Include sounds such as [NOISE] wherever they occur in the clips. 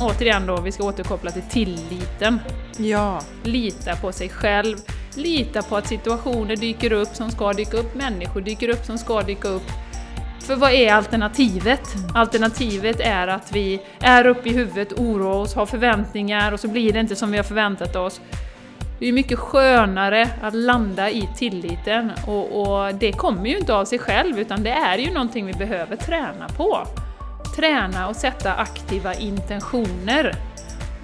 återigen då, vi ska återkoppla till tilliten. Ja. Lita på sig själv, lita på att situationer dyker upp som ska dyka upp, människor dyker upp som ska dyka upp. För vad är alternativet? Alternativet är att vi är uppe i huvudet, oroar oss, har förväntningar och så blir det inte som vi har förväntat oss. Det är mycket skönare att landa i tilliten och, och, det kommer ju inte av sig själv utan det är ju någonting vi behöver träna på. Träna och sätta aktiva intentioner.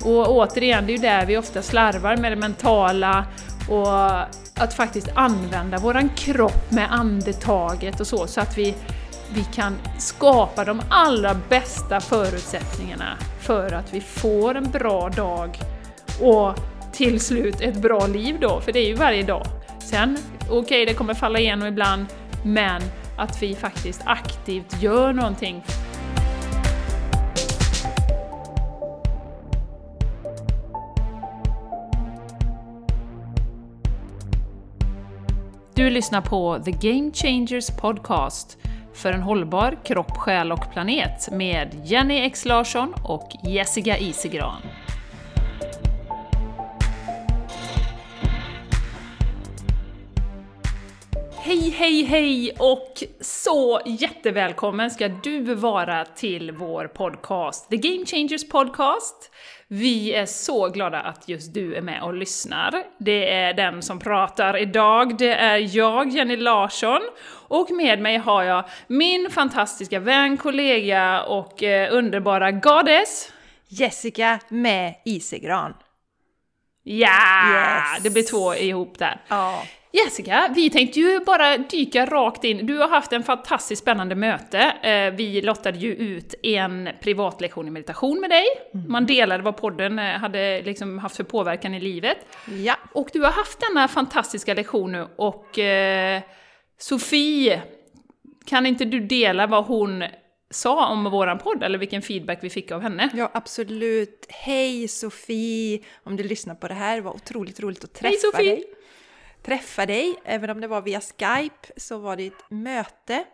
Och återigen, det är ju där vi ofta slarvar med det mentala och att faktiskt använda våran kropp med andetaget och så, så att vi, vi kan skapa de allra bästa förutsättningarna för att vi får en bra dag och till slut ett bra liv då, för det är ju varje dag. Sen, okej, okay, det kommer falla igenom ibland, men att vi faktiskt aktivt gör någonting Du lyssnar på The Game Changers Podcast för en hållbar kropp, själ och planet med Jenny X Larsson och Jessica Isigran. Hej, hej, hej och så jättevälkommen ska du vara till vår podcast, The Game Changers Podcast. Vi är så glada att just du är med och lyssnar. Det är den som pratar idag, det är jag, Jenny Larsson, och med mig har jag min fantastiska vän, kollega och eh, underbara goddess Jessica med Isegran. Ja! Yes. Det blir två ihop där. Ja. Jessica, vi tänkte ju bara dyka rakt in. Du har haft en fantastiskt spännande möte. Eh, vi lottade ju ut en privatlektion i meditation med dig. Mm. Man delade vad podden eh, hade liksom haft för påverkan i livet. Ja. Och du har haft denna fantastiska lektion nu och eh, Sofie, kan inte du dela vad hon sa om våran podd, eller vilken feedback vi fick av henne. Ja, absolut. Hej Sofie! Om du lyssnar på det här, det var otroligt roligt att träffa Hej, Sofie. dig träffa dig. Även om det var via Skype så var det ett möte.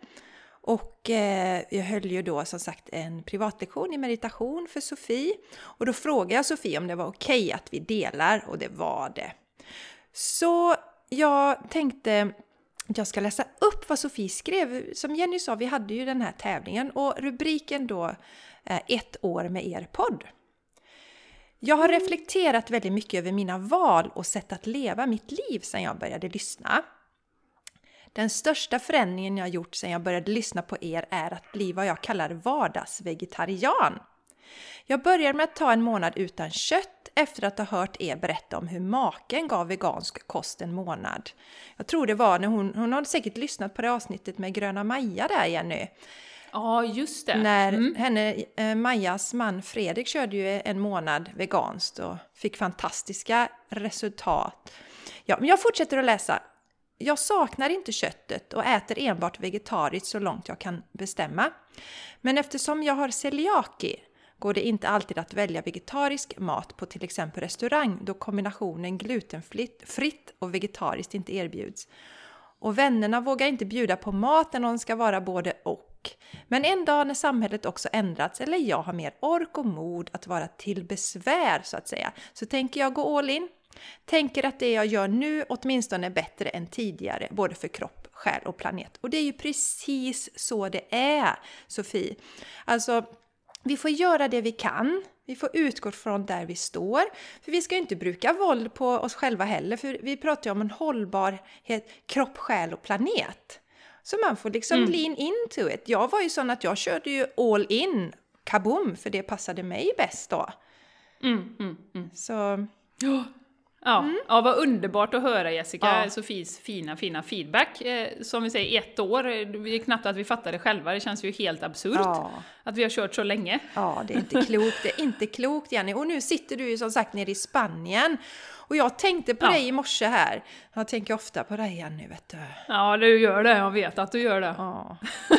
Och eh, jag höll ju då som sagt en privatlektion i meditation för Sofie. Och då frågade jag Sofie om det var okej okay att vi delar och det var det. Så jag tänkte att jag ska läsa upp vad Sofie skrev. Som Jenny sa, vi hade ju den här tävlingen och rubriken då är Ett år med er podd. Jag har reflekterat väldigt mycket över mina val och sätt att leva mitt liv sedan jag började lyssna. Den största förändringen jag gjort sedan jag började lyssna på er är att bli vad jag kallar vardagsvegetarian. Jag började med att ta en månad utan kött efter att ha hört er berätta om hur maken gav vegansk kost en månad. Jag tror det var när hon, hon har säkert lyssnat på det avsnittet med Gröna Maja där Jenny. Ja, just det. När mm. henne, eh, Majas man Fredrik körde ju en månad veganskt och fick fantastiska resultat. Ja, men jag fortsätter att läsa. Jag saknar inte köttet och äter enbart vegetariskt så långt jag kan bestämma. Men eftersom jag har celiaki går det inte alltid att välja vegetarisk mat på till exempel restaurang då kombinationen glutenfritt och vegetariskt inte erbjuds. Och vännerna vågar inte bjuda på mat när någon ska vara både och. Men en dag när samhället också ändrats, eller jag har mer ork och mod att vara till besvär så att säga, så tänker jag gå all in. Tänker att det jag gör nu åtminstone är bättre än tidigare, både för kropp, själ och planet. Och det är ju precis så det är, Sofie. Alltså, vi får göra det vi kan. Vi får utgå från där vi står. För vi ska ju inte bruka våld på oss själva heller, för vi pratar ju om en hållbarhet, kropp, själ och planet. Så man får liksom mm. lean into it. Jag var ju sån att jag körde ju all in, kaboom, för det passade mig bäst då. Mm, mm, mm. så... Ja, mm. ja, vad underbart att höra Jessica, ja. Sofies fina, fina feedback. Eh, som vi säger, ett år, det är knappt att vi fattar det själva, det känns ju helt absurt ja. att vi har kört så länge. Ja, det är inte klokt, det är inte klokt Jenny. Och nu sitter du ju som sagt nere i Spanien och jag tänkte på ja. dig i morse här. Jag tänker ofta på dig igen nu vet du. Ja, du gör det. Jag vet att du gör det. Ja. [LAUGHS]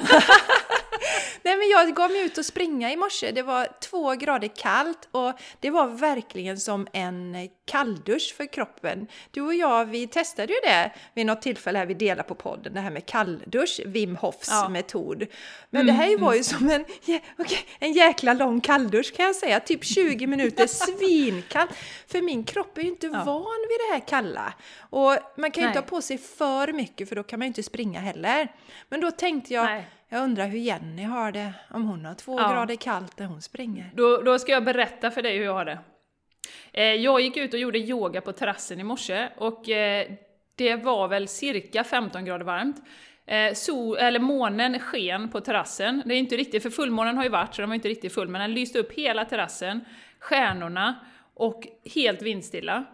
Nej men jag gav mig ut och springa i morse. Det var två grader kallt och det var verkligen som en kalldusch för kroppen. Du och jag, vi testade ju det vid något tillfälle här vi delar på podden, det här med kalldusch, Wim Hofs ja. metod. Men mm, det här var ju mm. som en, okay, en jäkla lång kalldusch kan jag säga, typ 20 minuter [LAUGHS] svinkall. För min kropp är ju inte ja. van vid det här kalla. Och man kan ju inte ha på sig för mycket för då kan man ju inte springa heller. Men då tänkte jag, Nej. Jag undrar hur Jenny har det, om hon har två ja. grader kallt när hon springer. Då, då ska jag berätta för dig hur jag har det. Eh, jag gick ut och gjorde yoga på terrassen i morse och eh, det var väl cirka 15 grader varmt. Eh, sol, eller månen sken på terrassen. Det är inte riktigt, för fullmånen har ju varit så den var inte riktigt full, men den lyste upp hela terrassen, stjärnorna och helt vindstilla.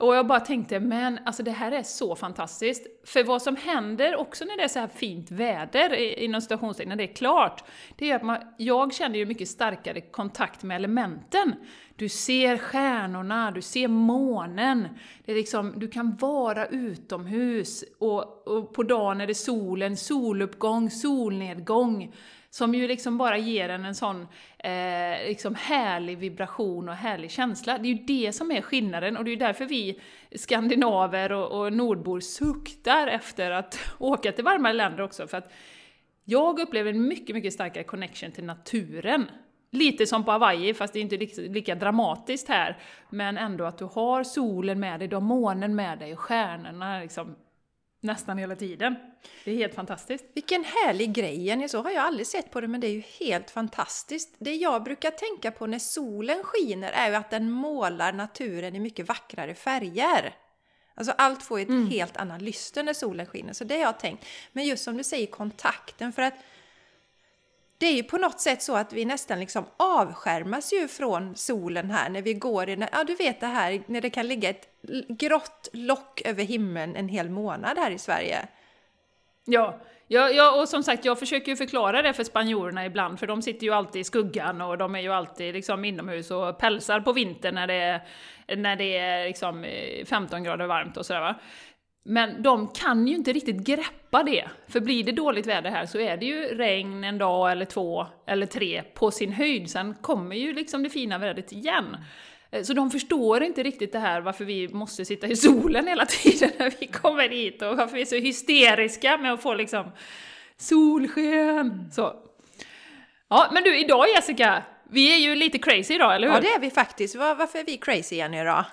Och jag bara tänkte, men alltså det här är så fantastiskt. För vad som händer också när det är så här fint väder, inom stationstecken, när det är klart, det är att man, jag känner ju mycket starkare kontakt med elementen. Du ser stjärnorna, du ser månen, det är liksom, du kan vara utomhus och, och på dagen är det solen, soluppgång, solnedgång som ju liksom bara ger en en sån eh, liksom härlig vibration och härlig känsla. Det är ju det som är skillnaden och det är ju därför vi skandinaver och, och nordbor suktar efter att [LAUGHS] åka till varmare länder också. För att jag upplever en mycket, mycket starkare connection till naturen. Lite som på Hawaii, fast det är inte lika, lika dramatiskt här. Men ändå att du har solen med dig, du har månen med dig och stjärnorna liksom nästan hela tiden. Det är helt fantastiskt. Vilken härlig grej Jenny, så har jag aldrig sett på det men det är ju helt fantastiskt. Det jag brukar tänka på när solen skiner är ju att den målar naturen i mycket vackrare färger. Alltså allt får ett mm. helt annat lyster när solen skiner, så det har jag tänkt. Men just som du säger, kontakten, för att det är ju på något sätt så att vi nästan liksom avskärmas ju från solen här när vi går i, ja du vet det här när det kan ligga ett grått lock över himlen en hel månad här i Sverige. Ja, ja, ja och som sagt jag försöker ju förklara det för spanjorerna ibland för de sitter ju alltid i skuggan och de är ju alltid liksom inomhus och pälsar på vintern när det är, när det är liksom eh, 15 grader varmt och sådär va. Men de kan ju inte riktigt greppa det. För blir det dåligt väder här så är det ju regn en dag eller två eller tre på sin höjd. Sen kommer ju liksom det fina vädret igen. Eh, så de förstår inte riktigt det här varför vi måste sitta i solen hela [LAUGHS] tiden när vi kommer hit och varför vi är så hysteriska med att få liksom solsken. Så. Ja, men du, idag Jessica, vi är ju lite crazy idag, eller hur? Ja, det är vi faktiskt. Varför är vi crazy igen idag?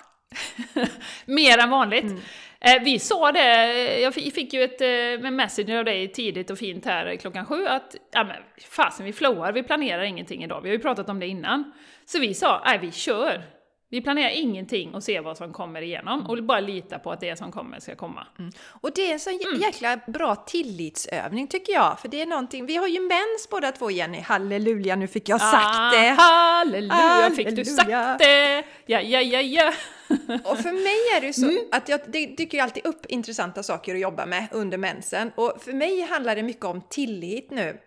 [LAUGHS] Mer än vanligt. Mm. Eh, vi sa det, eh, jag fick ju ett eh, message av dig tidigt och fint här klockan sju att ja men fasen vi flowar, vi planerar ingenting idag, vi har ju pratat om det innan. Så vi sa, nej vi kör, vi planerar ingenting och ser vad som kommer igenom och bara lita på att det som kommer ska komma. Mm. Och det är en sån mm. jäkla bra tillitsövning tycker jag. För det är någonting, vi har ju mens båda två Jenny, halleluja nu fick jag sagt ah, det! Halleluja, halleluja fick du sagt det! Ja, ja, ja, ja! [LAUGHS] och för mig är det ju så mm. att jag, det dyker ju alltid upp intressanta saker att jobba med under mensen. Och för mig handlar det mycket om tillit nu.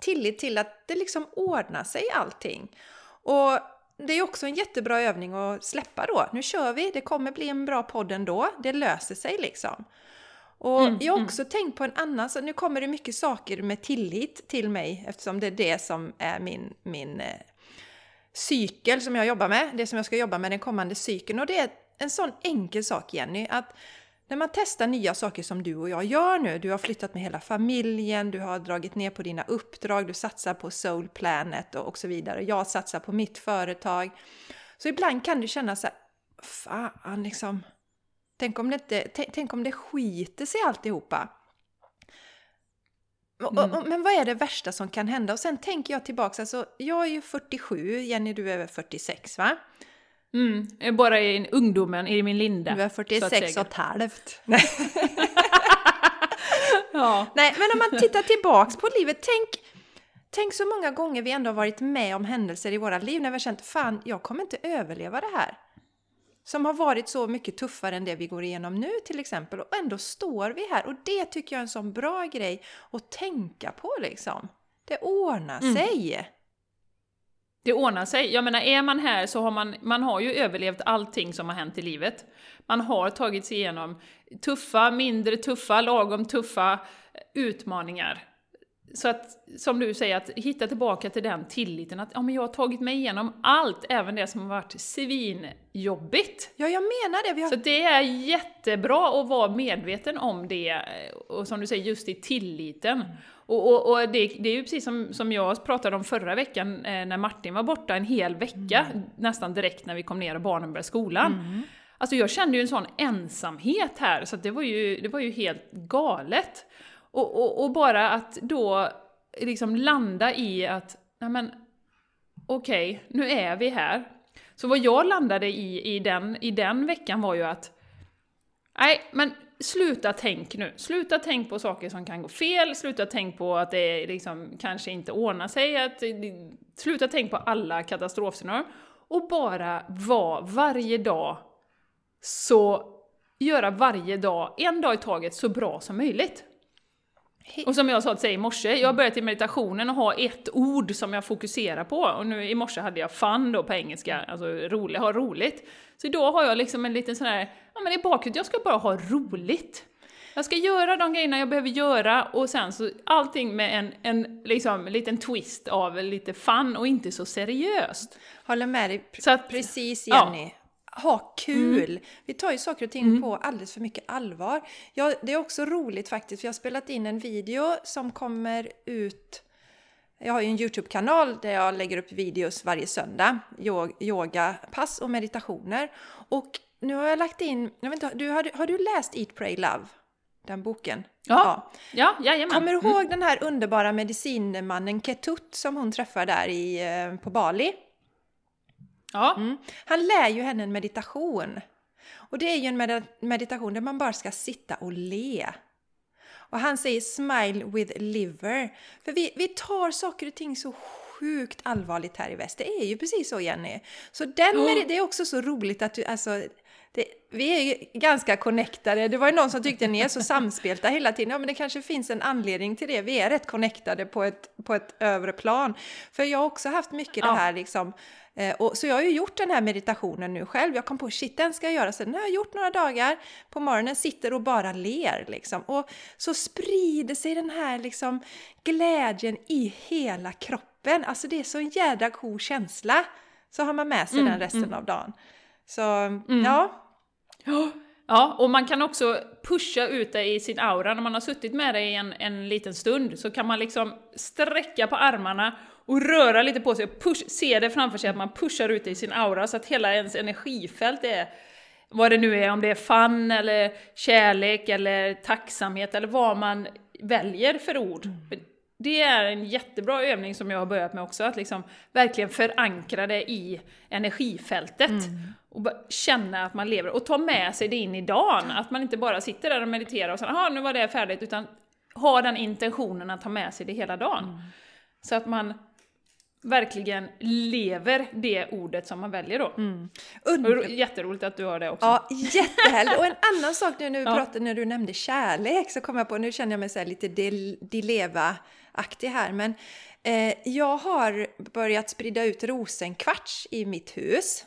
Tillit till att det liksom ordnar sig allting. Och det är också en jättebra övning att släppa då. Nu kör vi, det kommer bli en bra podd ändå. Det löser sig liksom. Och mm, jag har mm. också mm. tänkt på en annan, så nu kommer det mycket saker med tillit till mig eftersom det är det som är min, min eh, cykel som jag jobbar med, det som jag ska jobba med den kommande cykeln. Och det är en sån enkel sak Jenny, att när man testar nya saker som du och jag gör nu, du har flyttat med hela familjen, du har dragit ner på dina uppdrag, du satsar på Soul Planet och, så vidare. Jag satsar på mitt företag. Så ibland kan du känna så här, fan liksom, tänk om det, inte, tänk om det skiter sig alltihopa. Mm. Men vad är det värsta som kan hända? Och sen tänker jag tillbaka, alltså jag är ju 47, Jenny du är väl 46 va? Mm, bara i ungdomen, i min linda. Du är 46 och ett halvt. Nej. [LAUGHS] ja. Nej, men om man tittar tillbaks på livet, tänk, tänk så många gånger vi ändå har varit med om händelser i våra liv när vi har känt fan, jag kommer inte överleva det här. Som har varit så mycket tuffare än det vi går igenom nu till exempel. Och ändå står vi här. Och det tycker jag är en sån bra grej att tänka på liksom. Det ordnar mm. sig. Det ordnar sig. Jag menar, är man här så har man, man har ju överlevt allting som har hänt i livet. Man har tagit sig igenom tuffa, mindre tuffa, lagom tuffa utmaningar. så att, som du säger, att hitta tillbaka till den tilliten att ja, men jag har tagit mig igenom allt, även det som har varit svinjobbigt. Ja, jag menar det. Har... Så det är jättebra att vara medveten om det, och som du säger, just i tilliten. Och, och, och det, det, är ju precis som, som jag pratade om förra veckan, eh, när Martin var borta en hel vecka, mm. nästan direkt när vi kom ner och barnen började skolan. Mm. Alltså jag kände ju en sån ensamhet här, så det, var ju, det var ju helt galet. Och, och, och, bara att då liksom landa i att, nej men okej, okay, nu är vi här. Så vad jag landade i, i, den, i den veckan var ju att, nej men sluta tänk nu. Sluta tänk på saker som kan gå fel, sluta tänk på att det liksom kanske inte ordnar sig, att, sluta tänk på alla katastrofscenarier. Och bara vara varje dag så göra varje dag, en dag i taget, så bra som möjligt. Och som jag sa till dig i morse, jag har börjat i meditationen och ha ett ord som jag fokuserar på. Och nu i morse hade jag fun då på engelska, alltså rolig, ha roligt. Så idag har jag liksom en liten sån här, ja men i bakhuvudet, jag ska bara ha roligt. Jag ska göra de grejerna jag behöver göra och sen så allting med en, en liksom, liten twist av lite fun och inte så seriöst. Håller med dig så att, precis Jenny. Ja ha kul! Mm. Vi tar ju saker och ting mm. på alldeles för mycket allvar. Ja, det är också roligt faktiskt, för jag har spelat in en video som kommer ut jag har ju en Youtube-kanal där jag lägger upp videos varje söndag, yoga, pass och meditationer. Och nu har jag lagt in, jag vet inte, du, har, har du läst Eat, Pray, Love? Den boken? Ja, ja. ja jajamän. Kommer du ihåg mm. den här underbara medicinmannen Ketut som hon träffar där i, eh, på Bali? Ja. Mm. Han lär ju henne en meditation. Och det är ju en meditation där man bara ska sitta och le. Och han säger smile with liver. För vi, vi tar saker och ting så sjukt allvarligt här i väst. Det är ju precis så Jenny. Så den, oh. det är också så roligt att du, alltså, det, vi är ju ganska connectade. Det var ju någon som tyckte ni är så samspelta hela tiden. Ja, men det kanske finns en anledning till det. Vi är rätt connectade på ett, på ett övre plan. För jag har också haft mycket ja. det här liksom Eh, och, så jag har ju gjort den här meditationen nu själv. Jag kom på shit, den ska jag göra. Sen har jag gjort några dagar på morgonen, sitter och bara ler liksom. Och så sprider sig den här liksom glädjen i hela kroppen. Alltså det är så en jädra god känsla. Så har man med sig mm, den resten mm. av dagen. Så mm. ja. Ja, och man kan också pusha ut det i sin aura. När man har suttit med det i en, en liten stund så kan man liksom sträcka på armarna och röra lite på sig push, se det framför sig att man pushar ut det i sin aura så att hela ens energifält är vad det nu är, om det är fun eller kärlek eller tacksamhet eller vad man väljer för ord. Mm. Det är en jättebra övning som jag har börjat med också, att liksom verkligen förankra det i energifältet. Mm. Och känna att man lever, och ta med sig det in i dagen. Att man inte bara sitter där och mediterar och sen, nu var det färdigt, utan ha den intentionen att ta med sig det hela dagen. Mm. Så att man verkligen lever det ordet som man väljer då. Mm. Und Jätteroligt att du har det också. Ja, jättehärligt! Och en annan sak nu när, vi pratade, när du nämnde kärlek så kom jag på, nu känner jag mig så lite Dileva-aktig här, men eh, jag har börjat sprida ut rosenkvarts i mitt hus.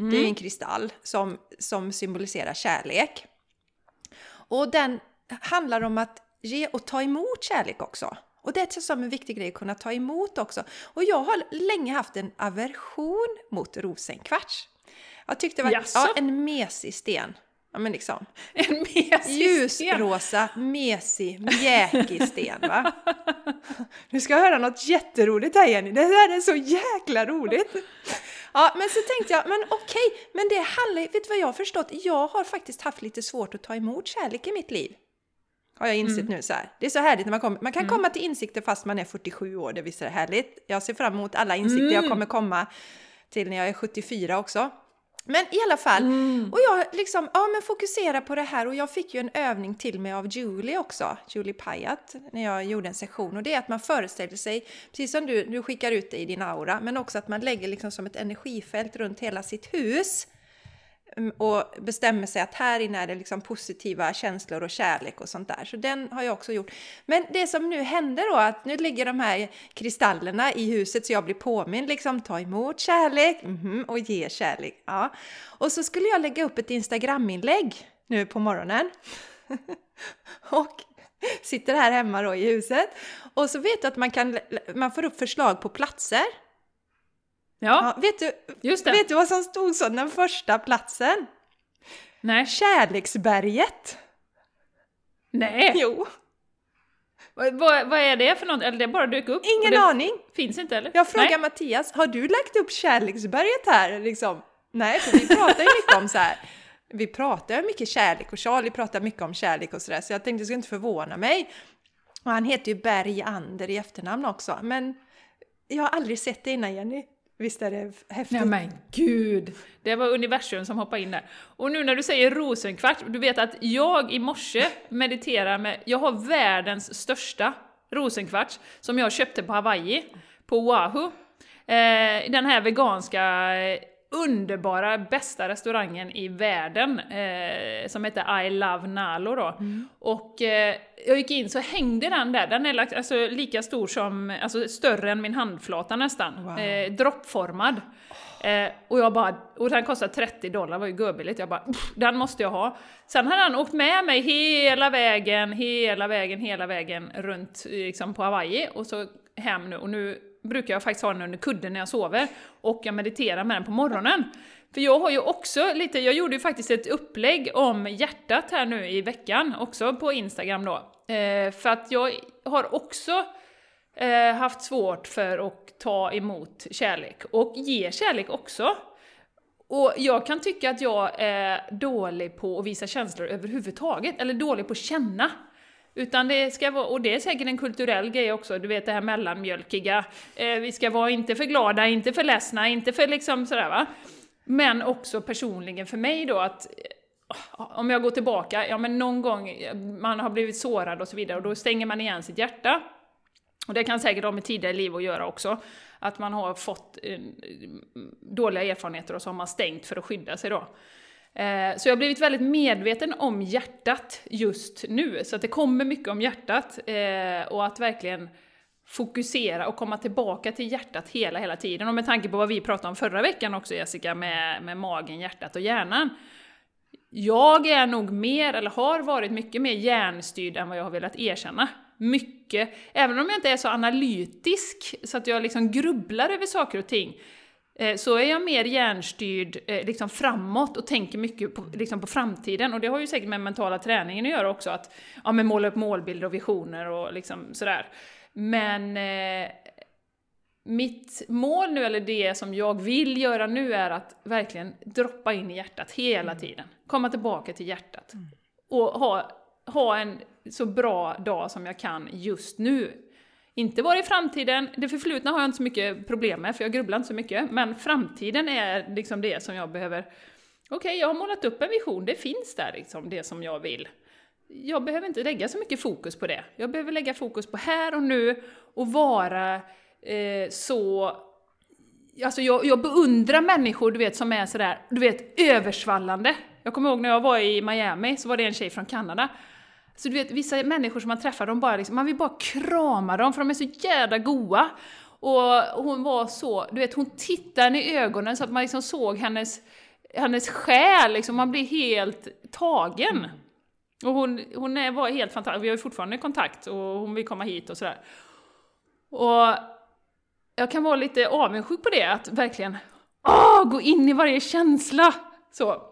Mm. Det är en kristall som, som symboliserar kärlek. Och den handlar om att ge och ta emot kärlek också. Och det är som en viktig grej att kunna ta emot också. Och jag har länge haft en aversion mot rosenkvarts. Jag tyckte det var ja, en mesig sten. Ja men liksom. [LAUGHS] En mesig Ljusrosa, mesig, mjäkig sten va. [LAUGHS] Nu ska jag höra något jätteroligt här Jenny. Det här är så jäkla roligt. Ja men så tänkte jag, men okej, okay, men det handlar vet du vad jag har förstått? Jag har faktiskt haft lite svårt att ta emot kärlek i mitt liv. Har jag insett mm. nu så här. Det är så härligt när man kommer. Man kan mm. komma till insikter fast man är 47 år, det visst är det härligt. Jag ser fram emot alla insikter mm. jag kommer komma till när jag är 74 också. Men i alla fall, mm. och jag liksom, ja men fokusera på det här. Och jag fick ju en övning till mig av Julie också, Julie Payat, när jag gjorde en session. Och det är att man föreställer sig, precis som du, du skickar ut det i din aura, men också att man lägger liksom som ett energifält runt hela sitt hus Mm, och bestämmer sig att här inne är det liksom positiva känslor och kärlek och sånt där. Så den har jag också gjort. Men det som nu händer då, att nu ligger de här kristallerna i huset så jag blir påmind liksom, ta emot kärlek mm -hmm, och ge kärlek. Ja. Och så skulle jag lägga upp ett Instagram-inlägg nu på morgonen. [LAUGHS] och sitter här hemma då i huset. Och så vet du att man, kan, man får upp förslag på platser. Ja, Ja, vet, du, just det. vet du vad som stod som den första platsen? Nej. Kärleksberget! Nej. [LAUGHS] Jo, Vad, vad, vad är det för något? Eller det bara dök upp? ingen det aning! Finns inte eller? Jag frågar Nej. Mattias, har du lagt upp Kärleksberget här? Liksom? Nej, för vi pratar ju mycket om så här. Vi pratar ju mycket kärlek och Charlie pratar mycket om kärlek och sådär så jag tänkte det skulle inte förvåna mig. Och han heter ju Berg Ander i efternamn också, men jag har aldrig sett det innan Jenny. Visst är det häftigt? Nej men gud! Det var universum som hoppade in där. Och nu när du säger rosenkvarts, du vet att jag i morse mediterar med, jag har världens största rosenkvarts som jag köpte på Hawaii, på Oahu. Eh, den här veganska, eh, underbara, bästa restaurangen i världen eh, som heter I Love Nalo då. Och eh, jag gick in så hängde den där, den är alltså, lika stor som, alltså större än min handflata nästan. Wow. Eh, droppformad. Eh, och jag bara, och den kostade 30 dollar, var ju görbilligt. Jag bara, "Pff, den måste jag ha. Sen hade han åkt med mig hela vägen, hela vägen, hela vägen runt liksom på Hawaii och så hem nu. Och nu brukar jag faktiskt ha den under kudden när jag sover och jag mediterar med den på morgonen. För jag har ju också lite, jag gjorde ju faktiskt ett upplägg om hjärtat här nu i veckan, också på Instagram då. Eh, för att jag har också eh, haft svårt för att ta emot kärlek och ge kärlek också. Och jag kan tycka att jag är dålig på att visa känslor överhuvudtaget, eller dålig på att känna. Utan det ska vara, och det är säkert en kulturell grej också, du vet det här mellanmjölkiga. Eh, vi ska vara inte för glada, inte för ledsna, inte för liksom sådär va. Men också personligen för mig då att eh, om jag går tillbaka, ja men någon gång man har blivit sårad och så vidare och då stänger man igen sitt hjärta. Och det kan säkert ha med tidigare liv att göra också. Att man har fått eh, dåliga erfarenheter och så har man stängt för att skydda sig då. Eh, så jag har blivit väldigt medveten om hjärtat just nu, så att det kommer mycket om hjärtat. Eh, och att verkligen fokusera och komma tillbaka till hjärtat hela, hela tiden. Och med tanke på vad vi pratade om förra veckan också Jessica, med, med magen, hjärtat och hjärnan. Jag är nog mer, eller har varit mycket mer hjärnstyrd än vad jag har velat erkänna. Mycket. Även om jag inte är så analytisk, så att jag liksom grubblar över saker och ting, så är jag mer hjärnstyrd eh, liksom framåt och tänker mycket på, liksom på framtiden. Och det har ju säkert med mentala träningen att göra också, att ja, men måla upp målbilder och visioner och liksom sådär. Men eh, mitt mål nu, eller det som jag vill göra nu, är att verkligen droppa in i hjärtat hela tiden. Komma tillbaka till hjärtat. Och ha, ha en så bra dag som jag kan just nu. Inte vara i framtiden, det förflutna har jag inte så mycket problem med, för jag grubblar inte så mycket. Men framtiden är liksom det som jag behöver... Okej, jag har målat upp en vision, det finns där liksom, det som jag vill. Jag behöver inte lägga så mycket fokus på det. Jag behöver lägga fokus på här och nu och vara eh, så... Alltså jag, jag beundrar människor, du vet, som är sådär, du vet, översvallande. Jag kommer ihåg när jag var i Miami, så var det en tjej från Kanada. Så du vet, vissa människor som man träffar, de bara liksom, man vill bara krama dem för de är så jävla goa. Och hon var så, du vet, hon tittade henne i ögonen så att man liksom såg hennes, hennes själ, liksom, man blir helt tagen. Och hon, hon är, var helt fantastisk, vi har ju fortfarande kontakt och hon vill komma hit och sådär. Och jag kan vara lite avundsjuk på det, att verkligen åh, gå in i varje känsla. Så,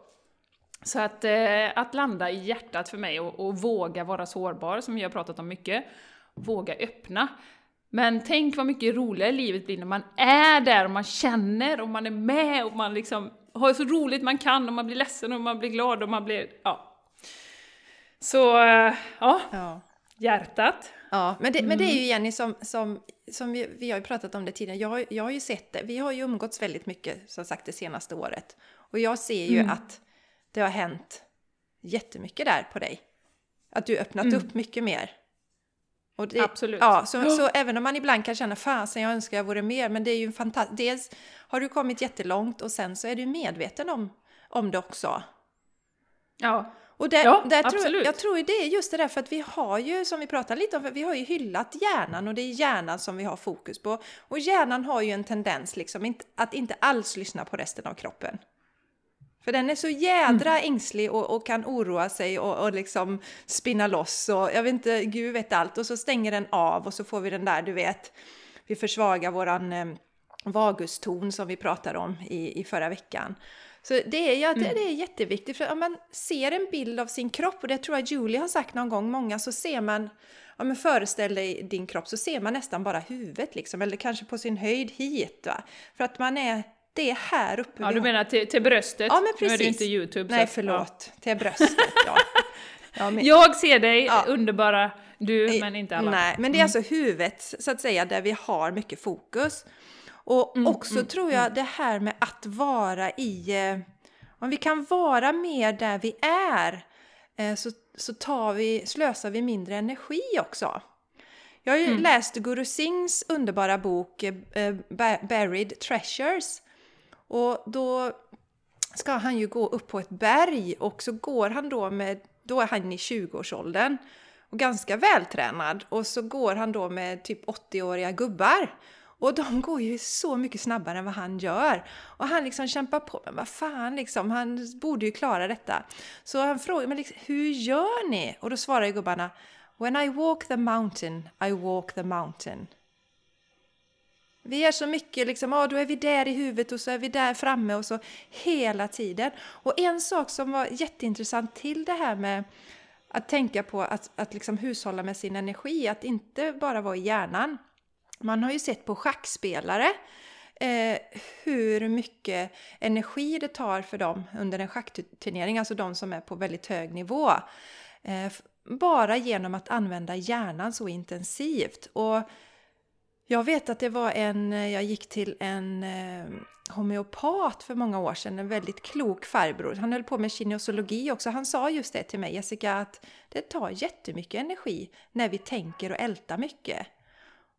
så att, eh, att landa i hjärtat för mig och, och våga vara sårbar, som vi har pratat om mycket. Våga öppna. Men tänk vad mycket roligare livet blir när man är där och man känner och man är med och man liksom har så roligt man kan och man blir ledsen och man blir glad och man blir... Ja. Så, eh, ja, Ja. Ja, hjärtat. men det, men det är Mm. ju Jenny som, som, som vi, vi har ju pratat om det tidigare. Jag, jag har ju sett det. Vi har ju umgåtts väldigt mycket som sagt det senaste året. Och jag ser ju Mm. att det har hänt jättemycket där på dig. Att du öppnat Mm. upp mycket mer. Och det, Absolut. Ja, så, så även om man ibland kan känna fasen jag önskar jag vore mer, men det är ju fantastiskt. Dels har du kommit jättelångt och sen så är du medveten om, om det också. Ja. Och där, Ja, där tror, jag, absolut. jag tror det är just det där för att vi har ju, som vi pratade lite om, vi har ju hyllat hjärnan och det är hjärnan som vi har fokus på. Och hjärnan har ju en tendens liksom att inte alls lyssna på resten av kroppen. För den är så jädra mm. ängslig och, och, kan oroa sig och, och liksom spinna loss och jag vet inte, Gud vet allt. Och så stänger den av och så får vi den där, du vet, vi försvagar våran eh, vaguston som vi pratade om i, i förra veckan. Så det är, ja, det, mm. det är jätteviktigt, för om man ser en bild av sin kropp, och det tror jag Julie har sagt någon gång, många så ser man, ja men föreställ dig din kropp, så ser man nästan bara huvudet liksom, eller kanske på sin höjd hit. Va? För att man är, det är här uppe. Ja, du menar till, till bröstet? Ja, men precis. Nu är det inte YouTube. Nej, förlåt. Ja. Till bröstet, ja. [LAUGHS] ja men... Jag ser dig, ja. underbara du, men inte alla. Nej, men det är mm. alltså huvudet, så att säga, där vi har mycket fokus. Och mm, också mm, tror jag mm. det här med att vara i... Eh, om vi kan vara mer där vi är eh, så, så tar vi, slösar vi mindre energi också. Jag har ju mm. läst Guru Singhs underbara bok eh, Buried Treasures. Och då ska han ju gå upp på ett berg och så går han då med, då är han i 20-årsåldern och ganska vältränad och så går han då med typ 80-åriga gubbar och de går ju så mycket snabbare än vad han gör. Och han liksom kämpar på, men vad fan liksom, han borde ju klara detta. Så han frågar, men liksom, hur gör ni? Och då svarar gubbarna, When I walk the mountain, I walk the mountain. Vi är så mycket liksom, ja då är vi där i huvudet och så är vi där framme och så hela tiden. Och en sak som var jätteintressant till det här med att tänka på att, att liksom hushålla med sin energi, att inte bara vara i hjärnan. Man har ju sett på schackspelare eh, hur mycket energi det tar för dem under en schackturnering, alltså de som är på väldigt hög nivå. Eh, bara genom att använda hjärnan så intensivt. Och jag vet att det var en, jag gick till en eh, homeopat för många år sedan, en väldigt klok farbror. Han höll på med kinesologi också. Han sa just det till mig, Jessica, att det tar jättemycket energi när vi tänker och ältar mycket.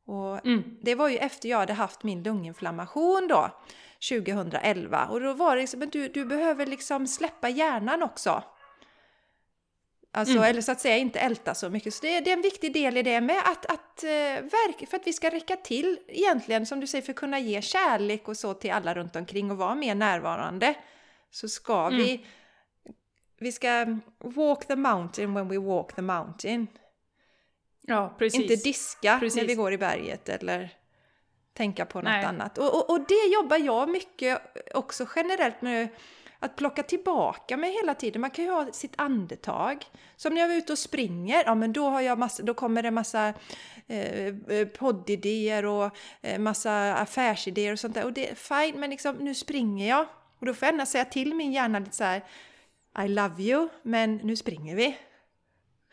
Och mm. Det var ju efter jag hade haft min lunginflammation då, 2011. Och då var det liksom, du, du behöver liksom släppa hjärnan också. Alltså, mm. Eller så att säga inte älta så mycket. Så det, det är en viktig del i det med att, att uh, verka, för att vi ska räcka till egentligen, som du säger, för att kunna ge kärlek och så till alla runt omkring och vara mer närvarande. Så ska mm. vi, vi ska walk the mountain when we walk the mountain. Ja, precis. Inte diska precis. när vi går i berget eller tänka på något Nej. annat. Och, och, och, det jobbar jag mycket också generellt med att plocka tillbaka mig hela tiden. Man kan ju ha sitt andetag. Som när jag är ute och springer, ja men då, har jag massa, då kommer det massa eh, eh, poddidéer och eh, massa affärsidéer och sånt där. Och det är fine, men liksom nu springer jag. Och då får jag gärna säga till min hjärna lite så här, I love you, men nu springer vi.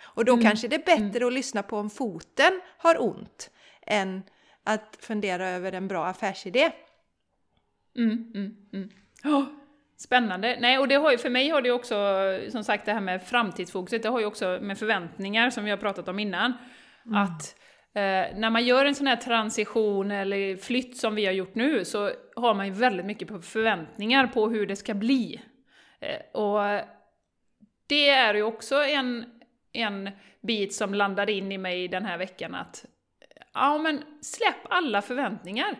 Och då mm. kanske det är bättre mm. att lyssna på om foten har ont än att fundera över en bra affärsidé. Mm, mm, oh, spännande! Nej, och det har ju, för mig har det också, som sagt det här med framtidsfokuset, det har ju också med förväntningar som vi har pratat om innan. Mm. Att eh, när man gör en sån här transition eller flytt som vi har gjort nu så har man ju väldigt mycket förväntningar på hur det ska bli. Eh, och det är ju också en en bit som landade in i mig den här veckan att ja men släpp alla förväntningar.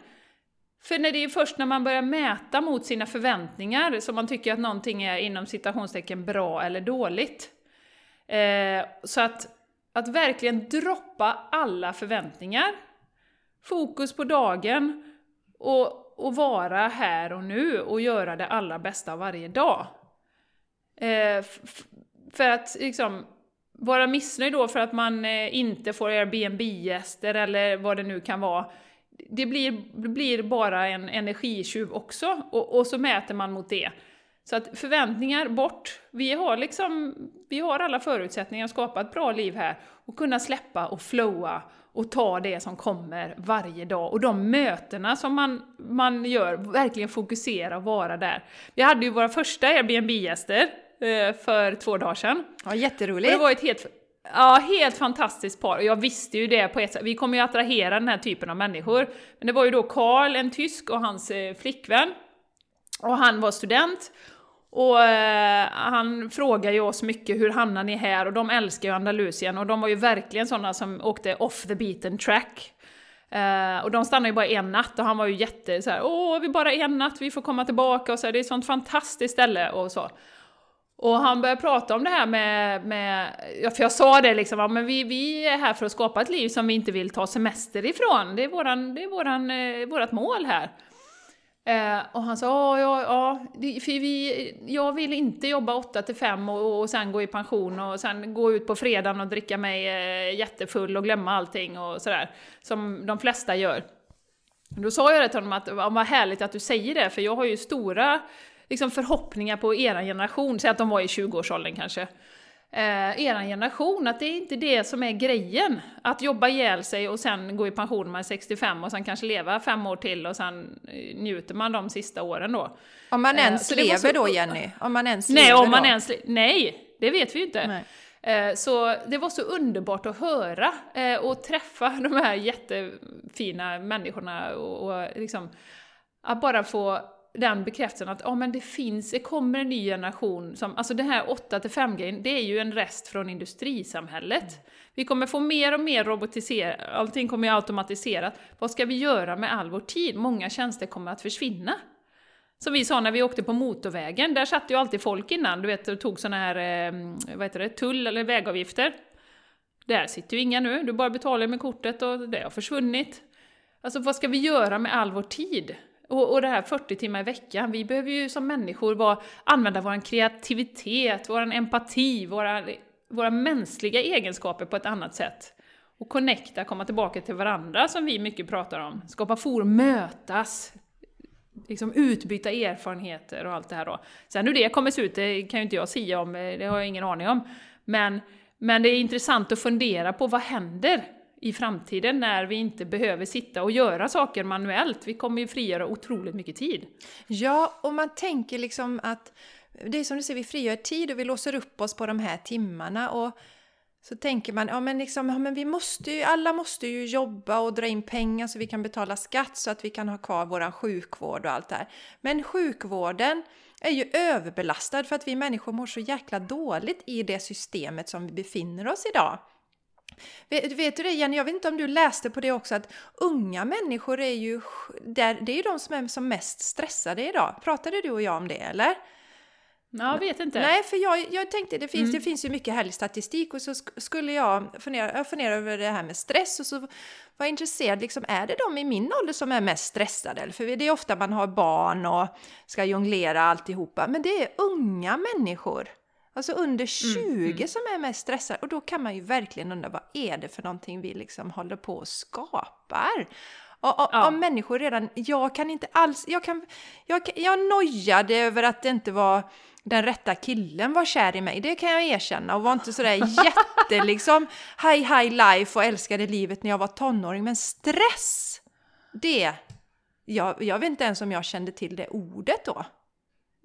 För när det är först när man börjar mäta mot sina förväntningar som man tycker att någonting är inom citationstecken bra eller dåligt. Eh, så att, att verkligen droppa alla förväntningar. Fokus på dagen och, och vara här och nu och göra det allra bästa varje dag. Eh, för att liksom, vara missnöjd då för att man eh, inte får Airbnb-gäster eller vad det nu kan vara. Det blir, blir bara en energitjuv också, och, och, så mäter man mot det. Så att förväntningar bort. Vi har liksom, vi har alla förutsättningar att skapa ett bra liv här och kunna släppa och flowa och ta det som kommer varje dag. Och de mötena som man, man gör, verkligen fokusera och vara där. Vi hade ju våra första Airbnb-gäster Eh, för två dagar sedan. Ja, jätteroligt! Och det var ett helt, ja, helt fantastiskt par, och jag visste ju det på ett sätt, vi kommer ju attrahera den här typen av människor. Men det var ju då Karl, en tysk, och hans eh, flickvän. Och han var student. Och eh, han frågar ju oss mycket, hur hamnar ni här? Och de älskar ju Andalusien, och de var ju verkligen sådana som åkte off the beaten track. Eh, och de stannade ju bara en natt och han var ju jätte så här, åh, vi bara en natt, vi får komma tillbaka och så här, det är ett sånt fantastiskt ställe och så. Och han började prata om det här med, med ja, för jag sa det liksom, ja, men vi, vi är här för att skapa ett liv som vi inte vill ta semester ifrån, det är, våran, det är våran, eh, vårat mål här. Eh, och han sa, ja, ja, för vi, jag vill inte jobba 8 till 5 och, och sen gå i pension och sen gå ut på fredagen och dricka mig eh, jättefull och glömma allting och sådär, som de flesta gör. Då sa jag det till honom att vad härligt att du säger det, för jag har ju stora liksom, förhoppningar på er generation, säg att de var i 20-årsåldern kanske eh, er generation, att det är inte det som är grejen. Att jobba ihjäl sig och sen gå i pension när man är 65 och sen kanske leva fem år till och sen eh, njuter man de sista åren då. Om man ens eh, lever så... då Jenny? Om man ens nej, lever om man då? Ens... nej, det vet vi ju inte. Eh, så det var så underbart att höra eh, och träffa [LAUGHS] de här jättefina människorna och, och liksom, att bara få den bekräftelsen att oh, men det finns, det kommer en ny generation som, alltså den här 8-5 grejen, det är ju en rest från industrisamhället. Vi kommer få mer och mer robotiserat, allting kommer ju automatiserat. Vad ska vi göra med all vår tid? Många tjänster kommer att försvinna. Som vi sa när vi åkte på motorvägen, där satt ju alltid folk innan, du vet, och tog sådana här, eh, vad heter det, tull eller vägavgifter. Där sitter ju inga nu, du bara betalar med kortet och det har försvunnit. Alltså vad ska vi göra med all vår tid? Och, och det här 40 timmar i veckan, vi behöver ju som människor vara, använda vår kreativitet, vår empati, våra, våra mänskliga egenskaper på ett annat sätt. Och connecta, komma tillbaka till varandra som vi mycket pratar om. Skapa forum, mötas, liksom utbyta erfarenheter och allt det här då. Sen hur det kommer se ut, det kan ju inte jag säga om, det har jag ingen aning om. Men, men det är intressant att fundera på vad händer i framtiden när vi inte behöver sitta och göra saker manuellt. Vi kommer ju frigöra otroligt mycket tid. Ja, och man tänker liksom att det är som du säger, vi frigör tid och vi låser upp oss på de här timmarna. Och så tänker man, ja men, liksom, ja, men vi måste ju, alla måste ju jobba och dra in pengar så vi kan betala skatt så att vi kan ha kvar vår sjukvård och allt det här. Men sjukvården är ju överbelastad för att vi människor mår så jäkla dåligt i det systemet som vi befinner oss idag. Vet, vet, du det Jenny, jag vet inte om du läste på det också att unga människor är ju, det är ju de som är som mest stressade idag. Pratade du och jag om det eller? Ja, jag vet inte. Nej, för jag, jag tänkte det finns, mm. det finns ju mycket härlig statistik och så skulle jag fundera, jag fundera över det här med stress och så var jag intresserad, liksom, är det de i min ålder som är mest stressade? För det är ofta man har barn och ska jonglera alltihopa, men det är unga människor Alltså under 20 mm, mm. som är mest stressade. Och då kan man ju verkligen undra vad är det för någonting vi liksom håller på och skapar? Och, och, ja. och människor redan, jag kan inte alls, jag kan, jag, jag nojade över att det inte var den rätta killen var kär i mig, det kan jag erkänna och var inte sådär [LAUGHS] jätte liksom high high life och älskade livet när jag var tonåring. Men stress, det, jag, jag vet inte ens om jag kände till det ordet då.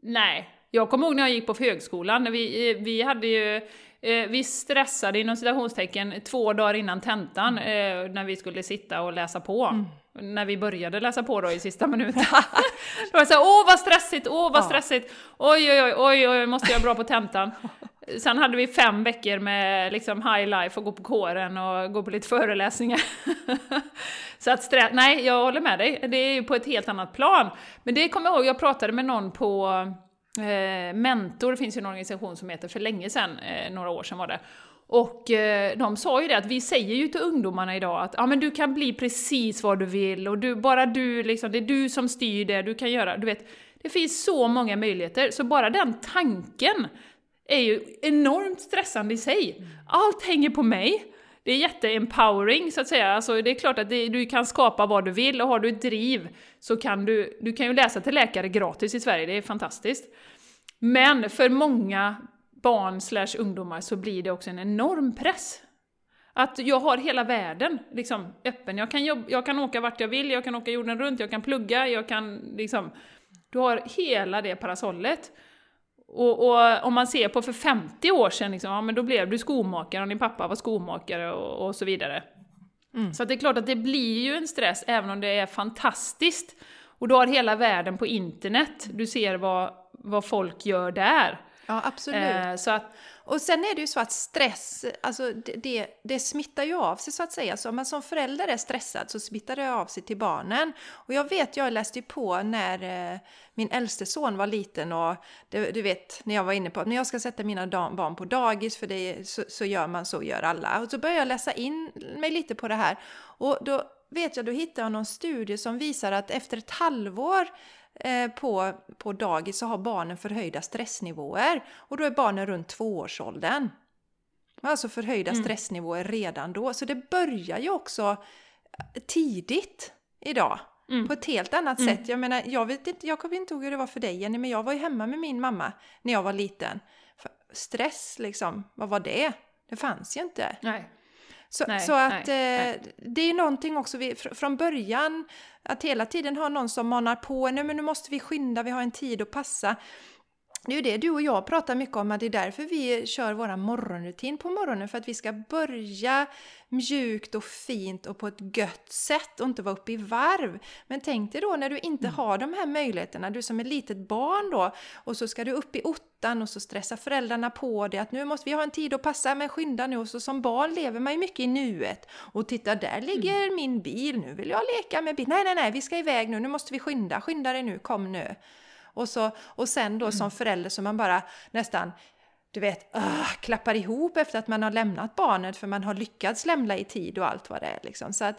Nej, jag kommer ihåg när jag gick på högskolan, vi, eh, vi hade ju eh, vi stressade inom citationstecken två dagar innan tentan eh, när vi skulle sitta och läsa på. Mm. När vi började läsa på då i sista minuten. [LAUGHS] då var såhär, åh vad stressigt, åh vad ja. stressigt, oj oj oj, oj oj, måste jag bra på tentan. [LAUGHS] Sen hade vi fem veckor med liksom high life och gå på kåren och gå på lite föreläsningar. [LAUGHS] så att stress, nej jag håller med dig, det är ju på ett helt annat plan. Men det kommer jag ihåg, jag pratade med någon på Eh, Mentor finns ju en organisation som heter för länge sedan, eh, några år sedan var det. Och eh, de sa ju det att vi säger ju till ungdomarna idag att ja, men du kan bli precis vad du vill och du, bara du, liksom, det är du som styr det, du kan göra, du vet. Det finns så många möjligheter, så bara den tanken är ju enormt stressande i sig. Allt hänger på mig. Det är jätteempowering så att säga. Alltså, det är klart att det, du kan skapa vad du vill och har du ett driv så kan du, du kan ju läsa till läkare gratis i Sverige, det är fantastiskt. Men för många barn slash ungdomar så blir det också en enorm press. Att jag har hela världen liksom, öppen. Jag kan, jobba, jag kan åka vart jag vill, jag kan åka jorden runt, jag kan plugga, jag kan liksom... Du har hela det parasollet. Och, och, om man ser på för 50 år sedan, liksom, ja, men då blev du skomakare och din pappa var skomakare och, och så vidare. Mm. Så det är klart att det blir ju en stress även om det är fantastiskt. Och du har hela världen på internet, du ser vad, vad folk gör där. Ja, absolut. Eh, så att, och sen är det ju så att stress, alltså det, det, det smittar ju av sig så att säga. Så om man som förälder är stressad så smittar det av sig till barnen. Och jag vet, jag läste ju på när eh, min äldste son var liten och det, du vet, när jag var inne på att när jag ska sätta mina barn på dagis, för det, så, så gör man så, gör alla. Och så började jag läsa in mig lite på det här. Och då vet jag, då hittade jag någon studie som visar att efter ett halvår på, på dagis så har barnen förhöjda stressnivåer och då är barnen runt tvåårsåldern. Alltså förhöjda mm. stressnivåer redan då. Så det börjar ju också tidigt idag. Mm. På ett helt annat mm. sätt. Jag menar, jag vet inte, jag kommer inte ihåg hur det var för dig Jenny, men jag var ju hemma med min mamma när jag var liten. Stress liksom, vad var det? Det fanns ju inte. Nej. Så, nej, så att nej, eh, det är någonting också vi, fr från början, att hela tiden ha någon som manar på, nej men nu måste vi skynda, vi har en tid att passa. Det är ju det du och jag pratar mycket om, att det är därför vi kör våra morgonrutin på morgonen, för att vi ska börja mjukt och fint och på ett gött sätt och inte vara uppe i varv. Men tänk dig då när du inte mm. har de här möjligheterna, du som är litet barn då, och så ska du upp i ottan och så stressar föräldrarna på dig att nu måste vi ha en tid att passa, men skynda nu. Och så som barn lever man ju mycket i nuet. Och titta, där ligger mm. min bil, nu vill jag leka med bil. Nej, nej, nej, vi ska iväg nu, nu måste vi skynda, skynda dig nu, kom nu. Och, så, och sen då mm. som förälder så man bara nästan du vet, uh, klappar ihop efter att man har lämnat barnet för man har lyckats lämna i tid och allt vad det är. Liksom. Så att,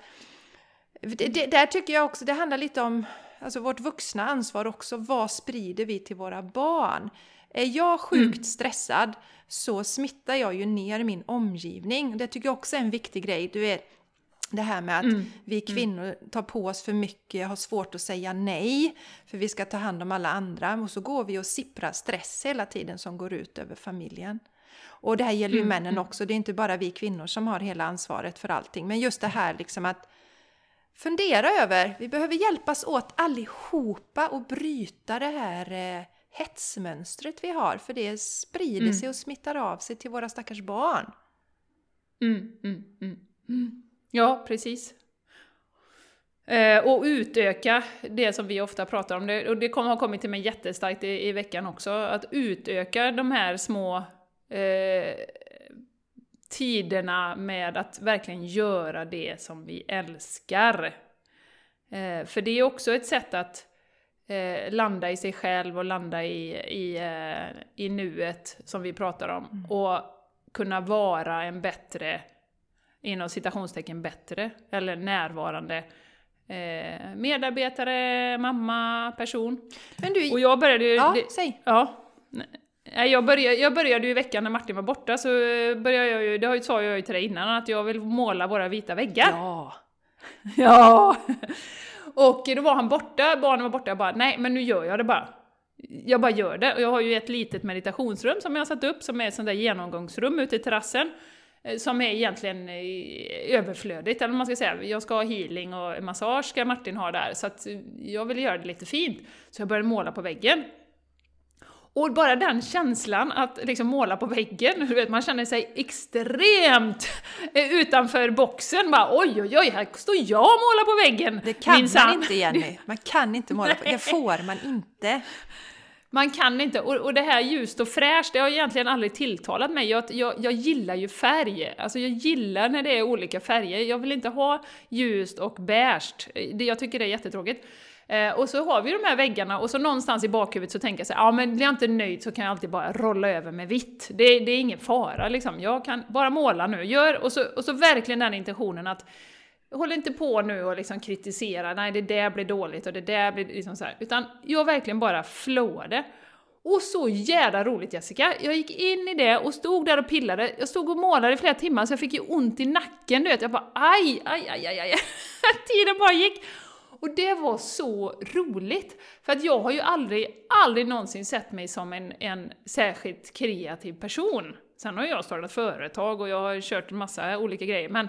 det, det, där tycker jag också, det handlar lite om alltså vårt vuxna ansvar också. Vad sprider vi till våra barn? Är jag sjukt mm. stressad så smittar jag ju ner min omgivning. Det tycker jag också är en viktig grej. Du vet, det här med att mm. vi mm. kvinnor tar på oss för mycket, har svårt att säga nej, för vi ska ta hand om alla andra. Och så går vi och sipprar stress hela tiden som går ut över familjen. Och det här gäller ju mm. männen mm. också, det är inte bara vi kvinnor som har hela ansvaret för allting. Men just det här liksom att fundera över, vi behöver hjälpas åt allihopa och bryta det här eh, hetsmönstret vi har, för det sprider mm. sig och smittar av sig till våra stackars barn. Ja, precis. Eh, och utöka det som vi ofta pratar om, det, och det kom, har kommit till mig jättestarkt i, i veckan också, att utöka de här små eh, tiderna med att verkligen göra det som vi älskar. Eh, för det är också ett sätt att eh, landa i sig själv och landa i, i, eh, i nuet som vi pratar om. Mm. Och kunna vara en bättre inom citationstecken bättre, eller närvarande eh, medarbetare, mamma, person. Men du, och jag började ju... Ja, det, säg! Ja. Jag började, jag började ju i veckan när Martin var borta, så började jag ju, det sa jag ju till dig innan, att jag vill måla våra vita väggar. Ja! [LAUGHS] ja! Och då var han borta, barnen var borta, jag bara, nej men nu gör jag det bara. Jag bara gör det, och jag har ju ett litet meditationsrum som jag har satt upp, som är ett sånt där genomgångsrum ute i terrassen. Eh, som är egentligen eh, överflödigt, eller man ska säga. Jag ska ha healing och massage ska Martin ha där, så att jag vill göra det lite fint. Så jag började måla på väggen. Och bara den känslan att liksom måla på väggen, du vet, man känner sig extremt eh, utanför boxen. Bara, oj, oj, oj, här står jag och målar på väggen! Det kan Minsan. man inte Jenny, man kan inte måla på [LAUGHS] Det får man inte. Man kan inte, och, och det här ljust och fräscht, det har egentligen aldrig tilltalat mig. Jag, jag, jag gillar ju färg, alltså jag gillar när det är olika färger. Jag vill inte ha ljust och beige, jag tycker det är jättetråkigt. Eh, och så har vi de här väggarna och så någonstans i bakhuvudet så tänker jag så här, ja men blir jag inte nöjd så kan jag alltid bara rolla över med vitt. Det, det är ingen fara liksom, jag kan bara måla nu. Gör, och, så, och så verkligen den intentionen att håll inte på nu och liksom kritisera, nej det där blir dåligt och det där blir liksom så här. Utan jag verkligen bara flowade. Och så jävla roligt Jessica! Jag gick in i det och stod där och pillade. Jag stod och målade i flera timmar så jag fick ju ont i nacken, du vet. Jag bara aj, aj, aj, aj, aj. [LAUGHS] Tiden bara gick. Och det var så roligt! För att jag har ju aldrig, aldrig någonsin sett mig som en, en särskilt kreativ person. Sen har jag startat företag och jag har kört en massa olika grejer, men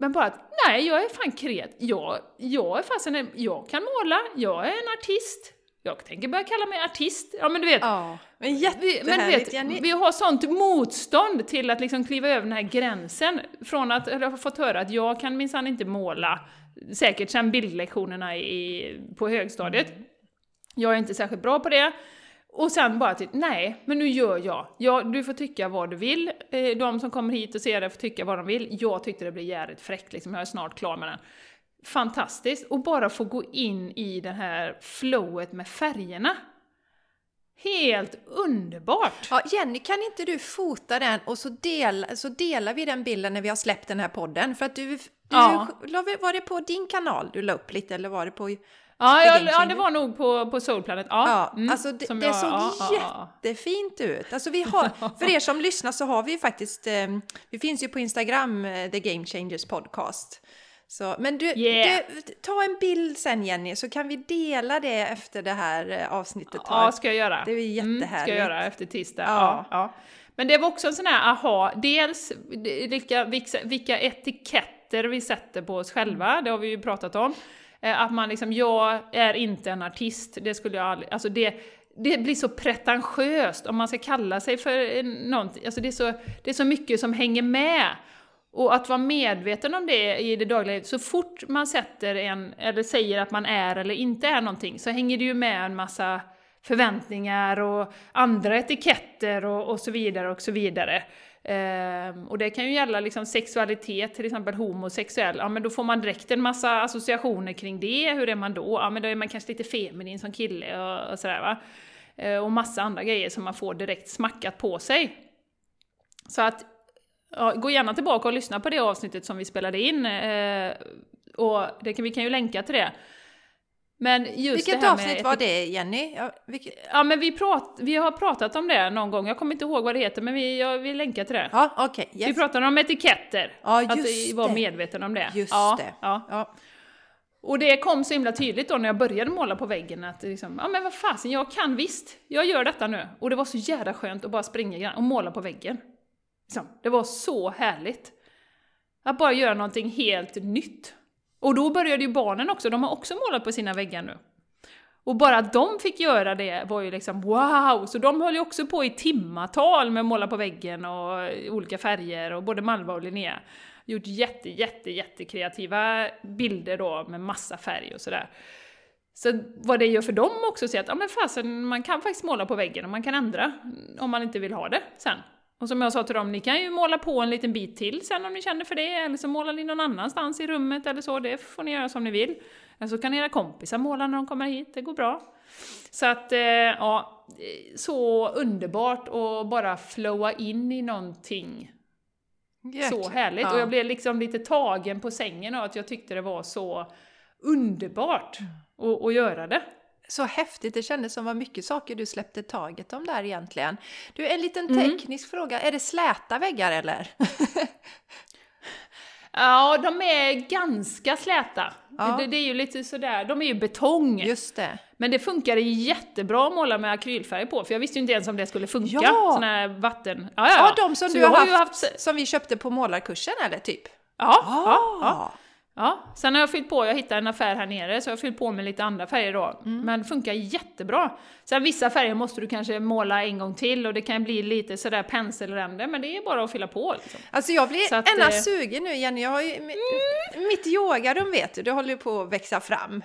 men bara att, nej, jag är fan kreativ. Jag, jag är fasen, jag kan måla, jag är en artist. Jag tänker börja kalla mig artist. Ja men du vet. Ja, men jättehärligt men vet, Jenny. Vi har sånt motstånd till att liksom kliva över den här gränsen. Från att, jag har fått höra att jag kan minsann inte måla, säkert sen bildlektionerna i, på högstadiet. Mm. Jag är inte särskilt bra på det. Och sen bara till, nej, men nu gör jag. Ja, du får tycka vad du vill. Eh, de som kommer hit och ser det får tycka vad de vill. Jag tyckte det blev jävligt fräckt, liksom. jag är snart klar med den. Fantastiskt! Och bara få gå in i det här flowet med färgerna. Helt underbart! Ja, Jenny, kan inte du fota den och så, del, så delar vi den bilden när vi har släppt den här podden? För att du, du Ja. var det på din kanal du la upp lite eller var det på... Ja, The ja, det var nog på, på Soul Planet. Ja, Ja, mm, alltså det, det jag- såg ja, jättefint ut. Alltså vi har, [LAUGHS] för er som lyssnar så har vi ju faktiskt, eh, vi finns ju på Instagram, eh, The Game Changers Podcast. Så, men du, Yeah. du, ta en bild sen Jenny så kan vi dela det efter det här eh, avsnittet. Ja, ska jag göra. Det är ju Mm, ska jättehärligt. jag göra efter tisdag. Ja. Ja. Men det var också en sån här aha, dels vilka, vilka, vilka etiketter vi sätter på oss själva, det har vi ju pratat om. Eh, Att man liksom, jag är inte en artist, det skulle jag aldrig, alltså det, det blir så pretentiöst om man ska kalla sig för någonting, alltså det är så, det är så mycket som hänger med. Och att vara medveten om det i det dagliga livet, så fort man sätter en, eller säger att man är eller inte är någonting, så hänger det ju med en massa förväntningar och andra etiketter och, och så vidare och så vidare. Ehm, och det kan ju gälla liksom sexualitet, till exempel homosexuell, ja men då får man direkt en massa associationer kring det, hur är man då? Ja men då är man kanske lite feminin som kille och, och sådär va. Ehm, och massa andra grejer som man får direkt smackat på sig. Så att Ja, gå gärna tillbaka och lyssna på det avsnittet som vi spelade in. Eh, och det kan, vi kan ju länka till det. Men just Vilket det här avsnitt med var det Jenny? Ja, vilket... Ja, men vi, prat, vi har pratat om det någon gång. Jag kommer inte ihåg vad det heter, men vi, jag vill länka till det. ja. Vi yes. pratade om etiketter. Ja, att vara det. medveten om det. Just ja, det. Ja. Ja. Och det kom så himla tydligt då när jag började måla på väggen att liksom, ja men vad fasen, jag kan visst, jag gör detta nu. Och det var så jävla skönt att bara springa och måla på väggen. Liksom, det var så härligt. Att bara göra någonting helt nytt. Och då började ju barnen också, de har också målat på sina väggar nu. Och bara att de fick göra det var ju liksom wow! Så de höll ju också på i timmatal med att måla på väggen och olika färger och både Malva och Linnea gjort jätte, jätte, jättekreativa bilder då med massa färg och sådär. Så vad det gör för dem också att se att ja, men fasen, man kan faktiskt måla på väggen och man kan ändra om man inte vill ha det sen. Och som jag sa till dem, ni kan ju måla på en liten bit till sen om ni känner för det, eller så målar ni någon annanstans i rummet eller så, det får ni göra som ni vill. Eller så kan era kompisar måla när de kommer hit, det går bra. Så att, eh, ja, så underbart att bara flowa in i någonting Jäklar. så härligt. Ja. Och jag blev liksom lite tagen på sängen av att jag tyckte det var så underbart att, att göra det. Så häftigt, det kändes som var mycket saker du släppte taget om där egentligen. Du, en liten Mm. teknisk fråga, är det släta väggar eller? [LAUGHS] Ja, de är ganska släta. Ja. Det, det är ju lite sådär, de är ju betong. Just det. Men det funkar jättebra att måla med akrylfärg på, för jag visste ju inte ens om det skulle funka. Ja! Såna här vatten... Ja, ja, Ja, de som Så du har ju haft, som vi köpte på målarkursen eller typ? Ja, ja, ja. Ja, sen har jag fyllt på, jag hittade en affär här nere, så jag har fyllt på med lite andra färger då. Mm. Men det funkar jättebra. Sen vissa färger måste du kanske måla en gång till och det kan bli lite sådär penselränder, men det är bara att fylla på liksom. Alltså jag blir att, ända eh, sugen nu Jenny, jag har ju, mi- mitt yogarum vet du, det håller ju på att växa fram.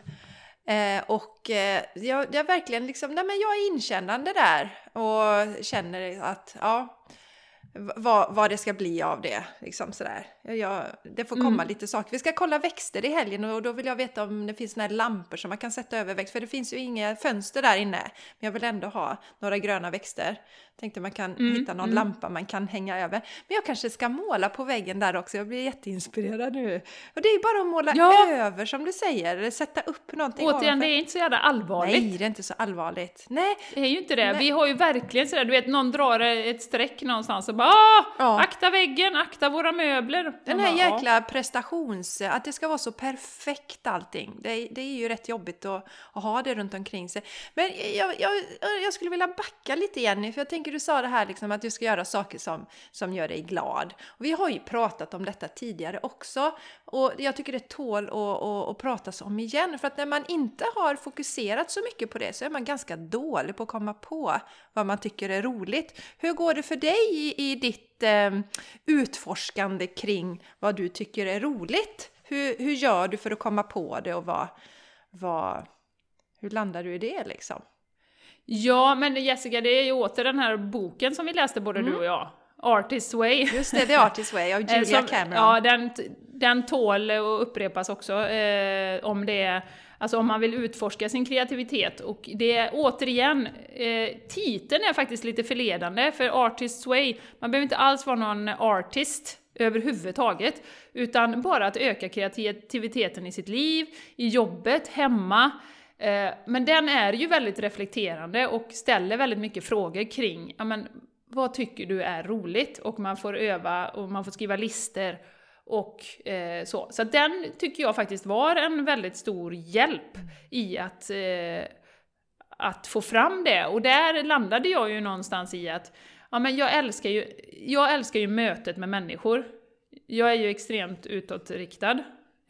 Eh, och eh, jag, jag verkligen liksom, nej men jag är inkännande där och känner att, ja, vad, vad det ska bli av det. Liksom sådär. Jag, det får komma Mm. lite saker. Vi ska kolla växter i helgen och då vill jag veta om det finns några lampor som man kan sätta över växter. För det finns ju inga fönster där inne. Men jag vill ändå ha några gröna växter. Tänkte man kan Mm, hitta någon mm. lampa man kan hänga över. Men jag kanske ska måla på väggen där också. Jag blir jätteinspirerad nu. Och det är ju bara att måla Ja. över som du säger. Eller sätta upp någonting Återigen, det ovanför. är inte så jävla allvarligt. Nej, det är inte så allvarligt. Nej, Det är ju inte det. Nej. Vi har ju verkligen sådär, du vet, någon drar ett streck någonstans och bara ah, Ja. akta väggen, akta våra möbler. Den här ja. jäkla prestations... Att det ska vara så perfekt allting. Det, är- det är ju rätt jobbigt att, att ha det runt omkring sig. Men jag, jag, jag skulle vilja backa lite Jenny, för jag tänker du sa det här liksom att du ska göra saker som, som gör dig glad. Och vi har ju pratat om detta tidigare också. Och jag tycker det tål att, att, att pratas om igen. För att när man inte har fokuserat så mycket på det så är man ganska dålig på att komma på vad man tycker är roligt. Hur går det för dig i, i ditt eh, utforskande kring vad du tycker är roligt? Hur, hur gör du för att komma på det och vad, vad, hur landar du i det liksom? Ja, men Jessica, det är ju åter den här boken som vi läste både du och jag. Artist Way. Just det, The Artist Way av Eh, Julia som- Cameron. Ja, den, den tål att upprepas också eh, om det är Alltså om man vill utforska sin kreativitet. Och det är återigen, eh, titeln är faktiskt lite förledande, för Artist's Way, man behöver inte alls vara någon artist överhuvudtaget, utan bara att öka kreativiteten i sitt liv, i jobbet, hemma. Eh, men den är ju väldigt reflekterande och ställer väldigt mycket frågor kring, ja men vad tycker du är roligt? Och man får öva och man får skriva listor och eh, så. Så den tycker jag faktiskt var en väldigt stor hjälp i att, eh, att få fram det. Och där landade jag ju någonstans i att ja, men jag, älskar ju, jag älskar ju mötet med människor. Jag är ju extremt utåtriktad,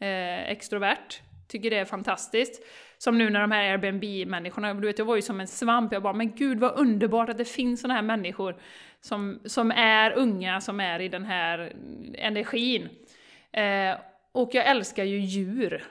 eh, extrovert, tycker det är fantastiskt. Som nu när de här Airbnb-människorna, du vet jag var ju som en svamp, jag bara men gud vad underbart att det finns såna här människor som, som är unga, som är i den här energin. Eh, och jag älskar ju djur.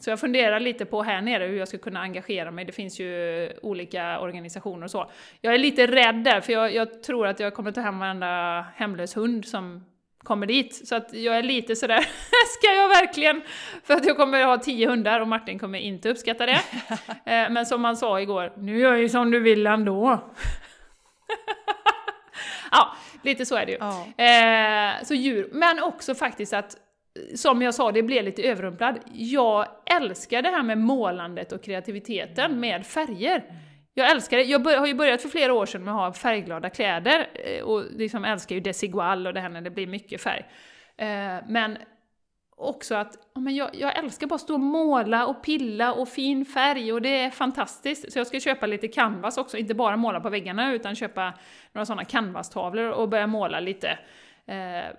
Så jag funderar lite på här nere hur jag ska kunna engagera mig. Det finns ju olika organisationer och så. Jag är lite rädd där, för jag, jag tror att jag kommer ta hem varenda hemlös hund som kommer dit. Så att jag är lite sådär, [LAUGHS] ska jag verkligen? För att jag kommer ha tio hundar och Martin kommer inte uppskatta det. [LAUGHS] Eh, Men som man sa igår, nu gör jag ju som du vill ändå. [LAUGHS] ja, lite så är det ju. Ja. Eh, så djur, men också faktiskt att, som jag sa, det blev lite överrumplad. Jag älskar det här med målandet och kreativiteten med färger. Jag älskar det. Jag har ju börjat för flera år sedan med att ha färgglada kläder eh, och liksom älskar ju desigual och det här när det blir mycket färg. Eh, men också att men jag, jag älskar bara att stå och måla och pilla och fin färg och det är fantastiskt. Så jag ska köpa lite canvas också, inte bara måla på väggarna utan köpa några sådana canvastavlor och börja måla lite. Eh,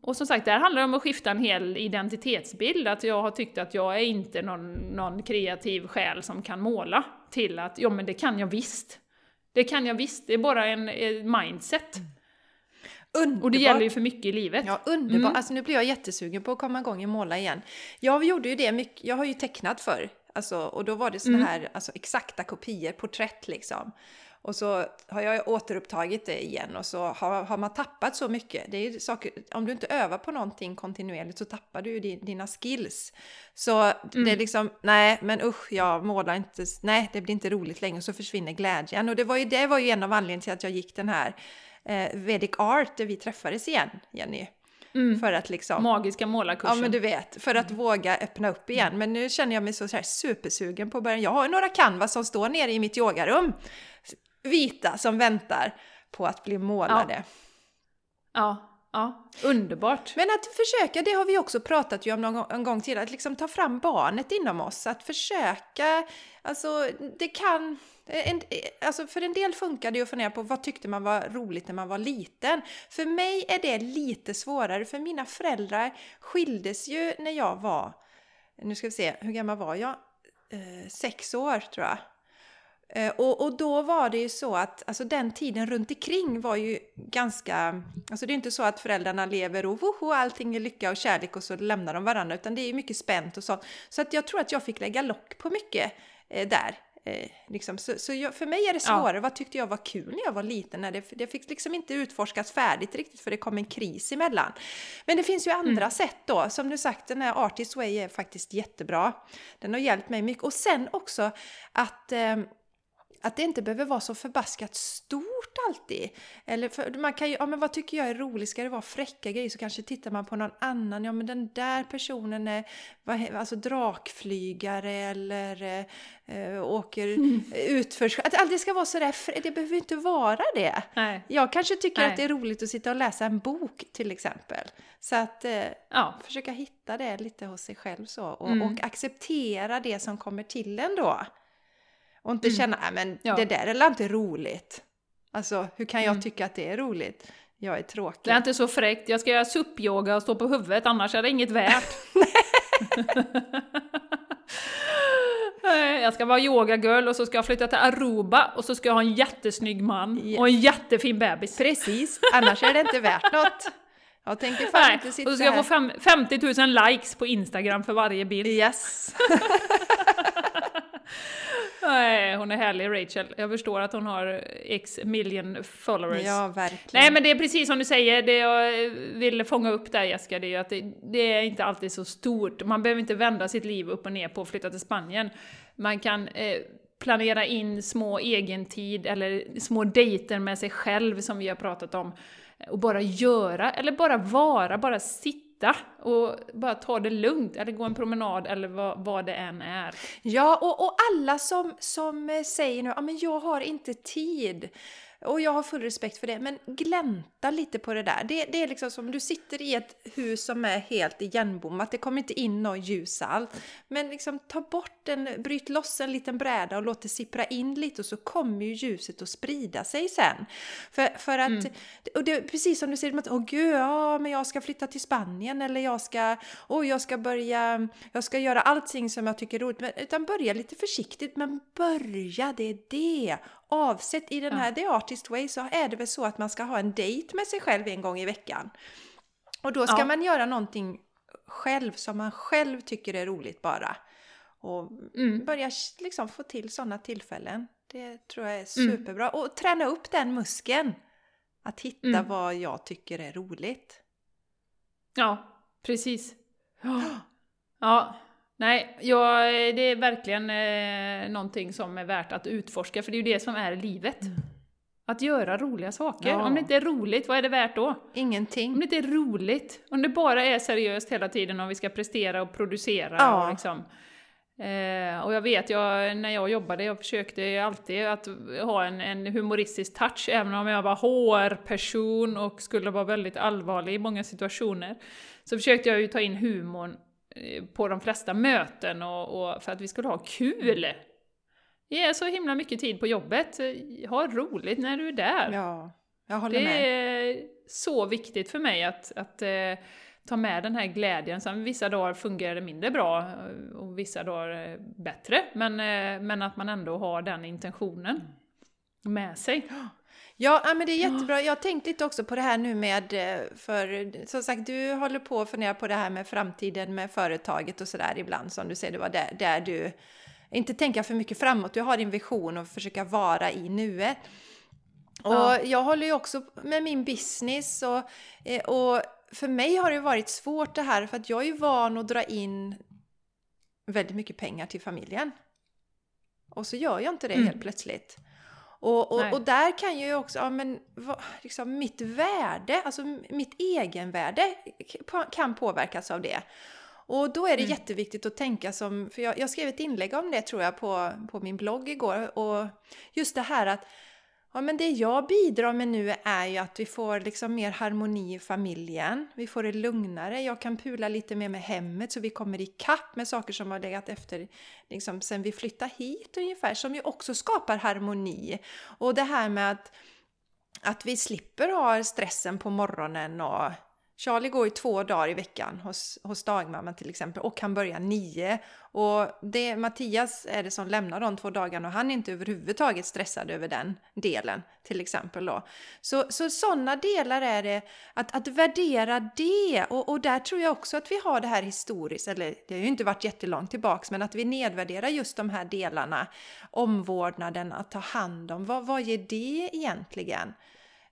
och som sagt, där handlar det om att skifta en hel identitetsbild, att jag har tyckt att jag är inte någon, någon kreativ själ som kan måla, till att ja men det kan jag visst. Det kan jag visst, det är bara en, en mindset. Underbart. Och det gäller ju för mycket i livet. Ja, underbart. Mm. Alltså nu blir jag jättesugen på att komma igång och måla igen. Jag gjorde ju det mycket, jag har ju tecknat förr. Alltså, och då var det såna Mm. här alltså, exakta kopior, porträtt liksom. Och så har jag återupptagit det igen och så har, har man tappat så mycket. Det är saker, om du inte övar på någonting kontinuerligt så tappar du ju din, dina skills. Så det är Mm. liksom, nej men usch, jag målar inte, nej det blir inte roligt längre och så försvinner glädjen. Och det var ju, det var ju en av anledningarna till att jag gick den här eh, Vedic Art där vi träffades igen, Jenny. Mm. För att liksom... Magiska målarkursen. Ja men du vet, för att våga öppna upp igen. Men nu känner jag mig så, så här supersugen på att börja. Jag har några canvas som står nere i mitt yogarum. Vita som väntar på att bli målade. Ja, ja. Ja, Underbart. Men att försöka, det har vi också pratat ju om någon gång, en gång till, att liksom ta fram barnet inom oss. Att försöka, alltså det kan... En, alltså för en del funkar det ju att fundera på vad tyckte man var roligt när man var liten. För mig är det lite svårare, för mina föräldrar skildes ju när jag var, nu ska vi se, hur gammal var jag? Eh, sex år tror jag. Eh, Och, och då var det ju så att alltså den tiden runt omkring var ju ganska... Alltså det är inte så att föräldrarna lever och woho, allting är lycka och kärlek och så lämnar de varandra utan det är ju mycket spänt och sånt. Så att jag tror att jag fick lägga lock på mycket eh, där. Eh, liksom. Så, så jag, för mig är det Ja. svårare. Vad tyckte jag var kul när jag var liten? När det, det fick liksom inte utforskas färdigt riktigt för det kom en kris emellan. Men det finns ju andra sätt då. Som du sagt, den här Artist Way är faktiskt jättebra. Den har hjälpt mig mycket. Och sen också att ehm, att det inte behöver vara så förbaskat stort alltid. Eller för, man kan ju, ja men vad tycker jag är roligt? Ska det vara fräcka grejer så kanske tittar man på någon annan. Ja men den där personen är vad, alltså drakflygare eller eh, åker [LAUGHS] utför. Att det aldrig ska vara sådär, det behöver inte vara det. Nej. Jag kanske tycker Nej. att det är roligt att sitta och läsa en bok till exempel. Så att eh, Ja. försöka hitta det lite hos sig själv så. Och, Mm. och acceptera det som kommer till en då. Och inte känna, nej men Mm. Ja. det där är inte roligt. Alltså hur kan jag Mm. tycka att det är roligt? Jag är tråkig. Det är inte så fräckt. Jag ska göra SUP-yoga och stå på huvudet, annars är det inget värt. [LAUGHS] Jag ska vara yogagirl och så ska jag flytta till Aruba och så ska jag ha en jättesnygg man och en jättefin bebis. Precis, annars är det inte värt [LAUGHS] något. Jag tänker fan Nej, inte och sitta så ska jag här. få fem, 50 000 likes på Instagram för varje bild. Yes! [LAUGHS] Nej, hon är härlig Rachel. Jag förstår att hon har x million followers. Ja, verkligen. Nej men det är precis som du säger, det jag vill fånga upp där Jessica, det är ju att det, det, är inte alltid så stort. Man behöver inte vända sitt liv upp och ner på att flytta till Spanien. Man kan eh, planera in små egentid eller små dejter med sig själv som vi har pratat om. Och bara göra, eller bara vara, bara sitta och bara ta det lugnt, eller gå en promenad eller vad, vad det än är. Ja, och, och alla som, som eh, säger nu, ja men jag har inte tid. Och jag har full respekt för det, men glänta lite på det där. Det, det är liksom som du sitter i ett hus som är helt igenbommat, det kommer inte in något ljus allt. Men liksom ta bort en, bryt loss en liten bräda och låt det sippra in lite och så kommer ju ljuset att sprida sig sen. För, för att, mm. och det är precis som du säger, att åh gud, ja men jag ska flytta till Spanien eller jag ska, åh jag ska börja, jag ska göra allting som jag tycker är roligt. Men, utan börja lite försiktigt, men börja, det är det avsett i den här ja. The Artist Way så är det väl så att man ska ha en dejt med sig själv en gång i veckan. Och då ska ja. man göra någonting själv som man själv tycker är roligt bara. Och mm. börja liksom få till sådana tillfällen. Det tror jag är mm. superbra. Mm. Och träna upp den muskeln. Att hitta mm. vad jag tycker är roligt. Ja, precis. [GASPS] Ja, Nej, ja, det är verkligen eh, någonting som är värt att utforska, för det är ju det som är livet. Att göra roliga saker. Ja. Om det inte är roligt, vad är det värt då? Ingenting. Om det inte är roligt, om det bara är seriöst hela tiden och vi ska prestera och producera ja. och liksom... Eh, och jag vet, jag, när jag jobbade, jag försökte alltid att ha en, en humoristisk touch, även om jag var HR-person och skulle vara väldigt allvarlig i många situationer. Så försökte jag ju ta in humorn Eh, på de flesta möten och, och, för att vi skulle ha kul. Ge så himla mycket tid på jobbet. Ha roligt när du är där. Ja, jag håller det med. Det är så viktigt för mig att, att eh, ta med den här glädjen. Sen vissa dagar fungerar det mindre bra eh, och vissa dagar eh, bättre. Men, eh, men att man ändå har den intentionen med sig. Ja, men det är jättebra. Jag har tänkt lite också på det här nu med, eh, för som sagt, du håller på att fundera på det här med framtiden med företaget och sådär ibland, som du säger, det var där, där du inte tänka för mycket framåt, du har din vision och försöka vara i nuet. Och ja. jag håller ju också med min business och, eh, och för mig har det varit svårt det här för att jag är ju van att dra in väldigt mycket pengar till familjen. Och så gör jag inte det mm. helt plötsligt. Och, och, och, där kan ju också, ja men liksom mitt värde, alltså mitt egenvärde kan påverkas av det. Och då är det mm. jätteviktigt att tänka som, för jag, jag skrev ett inlägg om det tror jag på, på min blogg igår, och just det här att Ja, men det jag bidrar med nu är ju att vi får liksom mer harmoni i familjen. Vi får det lugnare. Jag kan pula lite mer med hemmet så vi kommer ikapp med saker som har legat efter liksom, sen vi flyttade hit ungefär. Som ju också skapar harmoni. Och det här med att, att vi slipper ha stressen på morgonen och Charlie går ju två dagar i veckan hos, hos dagmamman till exempel och kan börja nio. Och det, Mattias är det som lämnar de två dagarna och han är inte överhuvudtaget stressad över den delen till exempel. Då. Så, så sådana delar är det, att, att värdera det. Och, och där tror jag också att vi har det här historiskt, eller det har ju inte varit jättelångt tillbaks, men att vi nedvärderar just de här delarna. Omvårdnaden, att ta hand om, vad, vad ger det egentligen?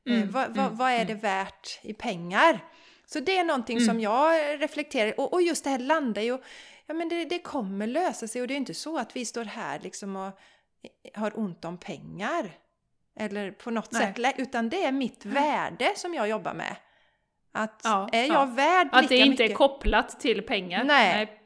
Eh, mm, vad, vad, mm, vad är det mm. värt i pengar? Så det är någonting mm. som jag reflekterar och, och just det här landar ju, ja men det, det kommer lösa sig och det är inte så att vi står här liksom och har ont om pengar. Eller på något Nej. sätt, utan det är mitt värde som jag jobbar med. Att ja, är jag ja. värd lika Att det inte mycket? är kopplat till pengar. Nej. Nej.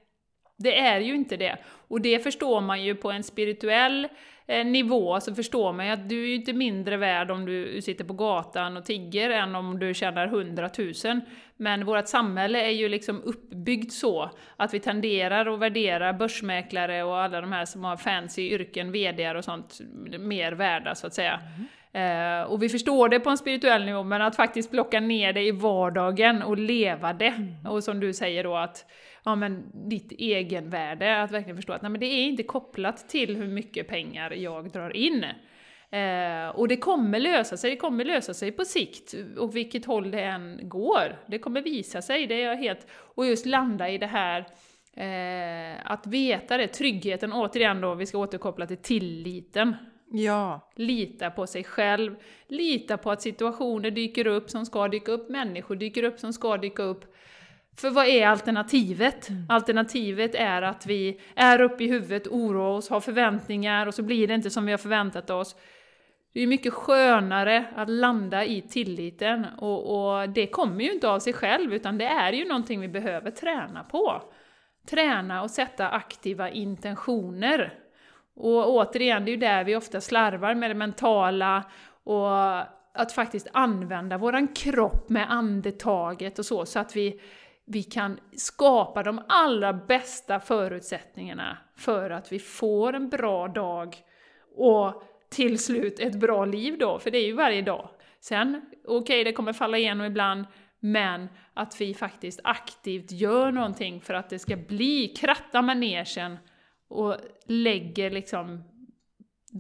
Det är ju inte det. Och det förstår man ju på en spirituell Eh, nivå så förstår man ju att du är ju inte mindre värd om du sitter på gatan och tigger än om du tjänar hundratusen. Men vårt samhälle är ju liksom uppbyggt så att vi tenderar att värdera börsmäklare och alla de här som har fancy yrken, VD och sånt, mer värda så att säga. Mm. Eh, och vi förstår det på en spirituell nivå, men att faktiskt plocka ner det i vardagen och leva det. Mm. Och som du säger då att ja, men ditt egenvärde, att verkligen förstå att nej, men det är inte kopplat till hur mycket pengar jag drar in. Eh, och det kommer lösa sig, det kommer lösa sig på sikt, och vilket håll det än går. Det kommer visa sig, det är jag helt... Och just landa i det här Eh, att veta det, tryggheten, återigen då, vi ska återkoppla till tilliten. Ja. Lita på sig själv, lita på att situationer dyker upp som ska dyka upp, människor dyker upp som ska dyka upp. För vad är alternativet? Mm. Alternativet är att vi är uppe i huvudet, oroar oss, har förväntningar och så blir det inte som vi har förväntat oss. Det är mycket skönare att landa i tilliten och, och, det kommer ju inte av sig själv utan det är ju någonting vi behöver träna på. Träna och sätta aktiva intentioner. Och återigen, det är ju där vi ofta slarvar med det mentala och att faktiskt använda våran kropp med andetaget och så, så att vi, vi kan skapa de allra bästa förutsättningarna för att vi får en bra dag och till slut ett bra liv då, för det är ju varje dag. Sen, okej, okay, det kommer falla igenom ibland, men att vi faktiskt aktivt gör någonting för att det ska bli, kratta manegen och lägger liksom,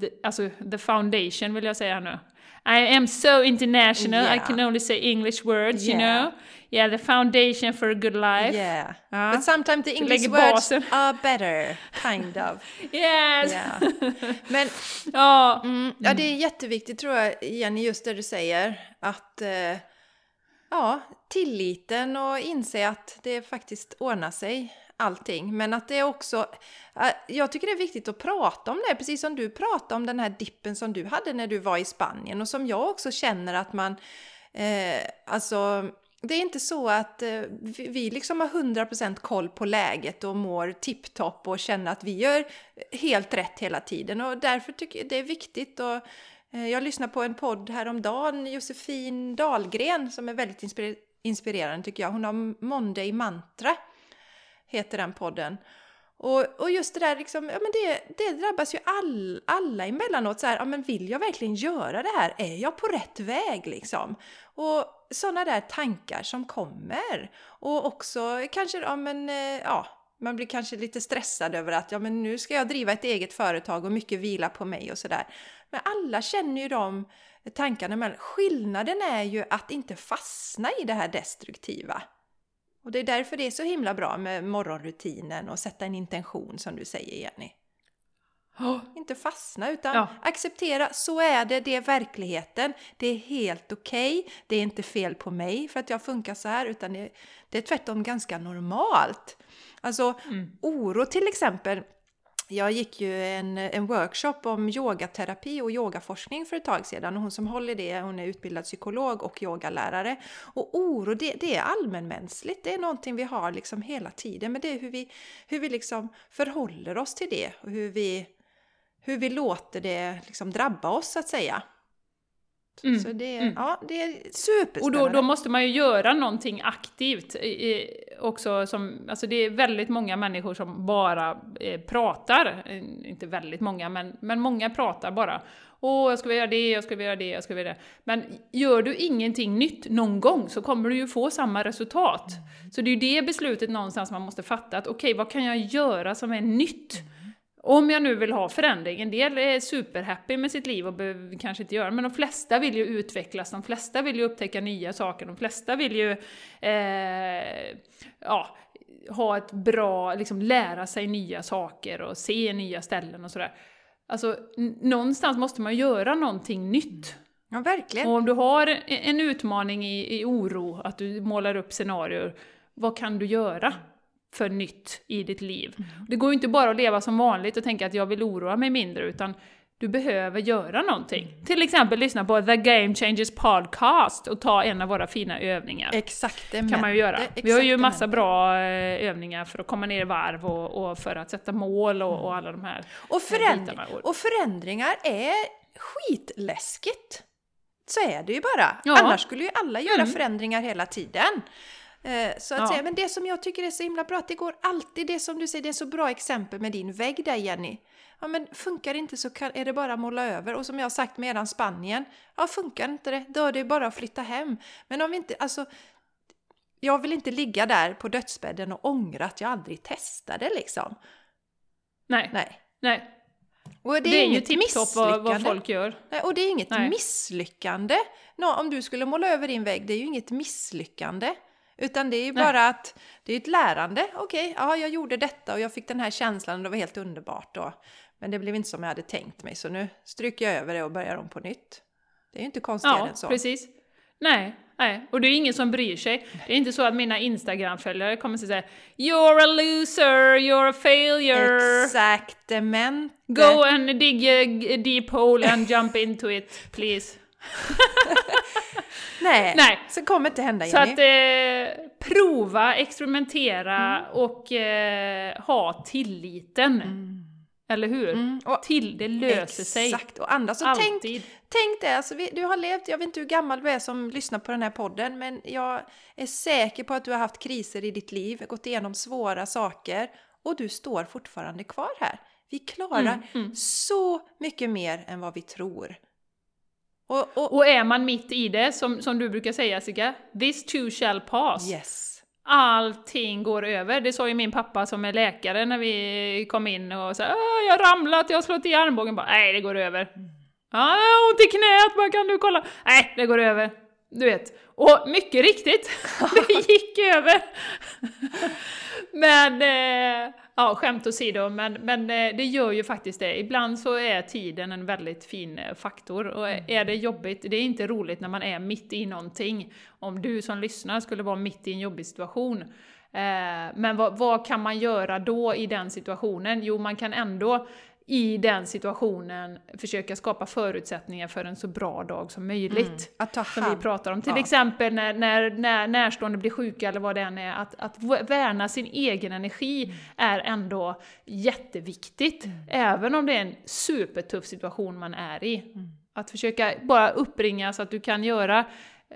the, alltså the foundation vill jag säga nu. I am so international, yeah. I can only say English words, yeah. you know? Yeah, the foundation for a good life. Yeah, ja. but sometimes the English words [LAUGHS] are better, kind of. [LAUGHS] yes! Yeah. [LAUGHS] Men ja. Mm, ja, det är jätteviktigt tror jag, Jenny, just det du säger, att eh, ja, tilliten och inse att det faktiskt ordnar sig allting. Men att det är också, eh, jag tycker det är viktigt att prata om det, precis som du pratade om den här dippen som du hade när du var i Spanien och som jag också känner att man, eh, alltså det är inte så att eh, vi liksom har 100% koll på läget och mår tipptopp och känner att vi gör helt rätt hela tiden och därför tycker jag det är viktigt och eh, jag lyssnade på en podd häromdagen, Josefin Dahlgren som är väldigt inspirerande tycker jag. Hon har Monday Mantra heter den podden. Och, och just det där, liksom, ja, men det, det drabbas ju all, alla emellanåt. Så här, ja, men vill jag verkligen göra det här? Är jag på rätt väg? Liksom? Och sådana där tankar som kommer. Och också kanske, ja men, eh, ja, man blir kanske lite stressad över att ja, men nu ska jag driva ett eget företag och mycket vila på mig och sådär. Men alla känner ju de tankarna, men skillnaden är ju att inte fastna i det här destruktiva. Och det är därför det är så himla bra med morgonrutinen och sätta en intention som du säger Jenny. Oh. Inte fastna utan ja. acceptera, så är det, det är verkligheten. Det är helt okej, okay. det är inte fel på mig för att jag funkar så här utan det, det är tvärtom ganska normalt. Alltså mm. oro till exempel, jag gick ju en, en workshop om yogaterapi och yogaforskning för ett tag sedan och hon som håller det, hon är utbildad psykolog och yogalärare. Och oro, det, det är allmänmänskligt, det är någonting vi har liksom hela tiden, men det är hur vi, hur vi liksom förhåller oss till det och hur vi, hur vi låter det liksom drabba oss så att säga. Mm. Så det, mm. ja, det är superspännande. Och då, då, måste man ju göra någonting aktivt också. Som, alltså det är väldigt många människor som bara eh, pratar. Eh, inte väldigt många, men, men många pratar bara. Åh, jag ska göra det, jag ska göra det, jag ska göra det. Men gör du ingenting nytt någon gång så kommer du ju få samma resultat. Mm. Så det är ju det beslutet någonstans man måste fatta, att okej, okay, vad kan jag göra som är nytt? Om jag nu vill ha förändring, en del är superhappy med sitt liv och behöver kanske inte göra men de flesta vill ju utvecklas, de flesta vill ju upptäcka nya saker, de flesta vill ju eh, ja, ha ett bra, liksom lära sig nya saker och se nya ställen och sådär. Alltså, någonstans måste man göra någonting nytt. Ja, verkligen. Och om du har en utmaning i, i oro, att du målar upp scenarier, vad kan du göra? För nytt i ditt liv. Mm. Det går ju inte bara att leva som vanligt och tänka att jag vill oroa mig mindre, utan du behöver göra någonting. Mm. Till exempel lyssna på The Game Changers Podcast och ta en av våra fina övningar. Exakt, det kan man ju göra. Vi har ju massa bra eh, övningar för att komma ner i varv och, och för att sätta mål och, och alla de här och, förändring, och förändringar är skitläskigt. Så är det ju bara. Ja. Annars skulle ju alla göra mm. förändringar hela tiden. Eh, så att ja. säga. Men det som jag tycker är så himla bra, att det går alltid, det som du säger, det är så bra exempel med din vägg där Jenny. Ja men funkar det inte så kan, är det bara att måla över. Och som jag har sagt med eran Spanien, ja funkar inte det, då är det bara att flytta hem. Men om vi inte, alltså jag vill inte ligga där på dödsbädden och ångra att jag aldrig testade liksom. Nej. Nej. Nej. Och det är, det är inget ju misslyckande. Vad, vad folk gör. Nej, och det är inget Nej. misslyckande. Nå, om du skulle måla över din vägg, det är ju inget misslyckande. Utan det är ju Nej. bara att det är ett lärande. Okej, ja, jag gjorde detta och jag fick den här känslan och det var helt underbart då. Men det blev inte som jag hade tänkt mig, så nu stryker jag över det och börjar om på nytt. Det är ju inte konstigare Ja, än så. precis. Nej, nej, och det är ingen som bryr sig. Det är inte så att mina Instagram-följare kommer att säga “You're a loser, you're a failure, Exaktamente. go and dig a deep hole and jump into it, please”. [LAUGHS] Nej, Nej. så kommer inte hända Så Jenny. att eh, prova, experimentera och eh, ha tilliten. Eller hur? Mm, och Till, det löser sig. Exakt, och andra. Så tänk, tänk det, alltså, vi, du har levt, jag vet inte hur gammal du är som lyssnar på den här podden, men jag är säker på att du har haft kriser i ditt liv, gått igenom svåra saker och du står fortfarande kvar här. Vi klarar Mm, mm. så mycket mer än vad vi tror. Och, och, Och är man mitt i det, som, som du brukar säga Jessica, this too shall pass. yes. Allting går över. Det sa ju min pappa som är läkare när vi kom in och sa "Åh, jag har ramlat, jag har slått i armbågen. Bara, Nej, det går över. Ja, jag har ont i knät, bara, kan du kolla? Nej, det går över. Du vet. Och mycket riktigt, [LAUGHS] det gick över. [LAUGHS] men, eh, ja skämt åsido, men, men eh, det gör ju faktiskt det. Ibland så är tiden en väldigt fin eh, faktor. Och är det jobbigt, det är inte roligt när man är mitt i någonting. Om du som lyssnar skulle vara mitt i en jobbig situation. Eh, men vad, vad kan man göra då i den situationen? Jo, man kan ändå i den situationen försöka skapa förutsättningar för en så bra dag som möjligt. Att ta Som vi hand. pratar om. Till Ja. exempel när, när, när närstående blir sjuka eller vad det än är. Att, att värna sin egen energi är ändå jätteviktigt. Även om det är en supertuff situation man är i. Att försöka bara uppringa så att du kan göra,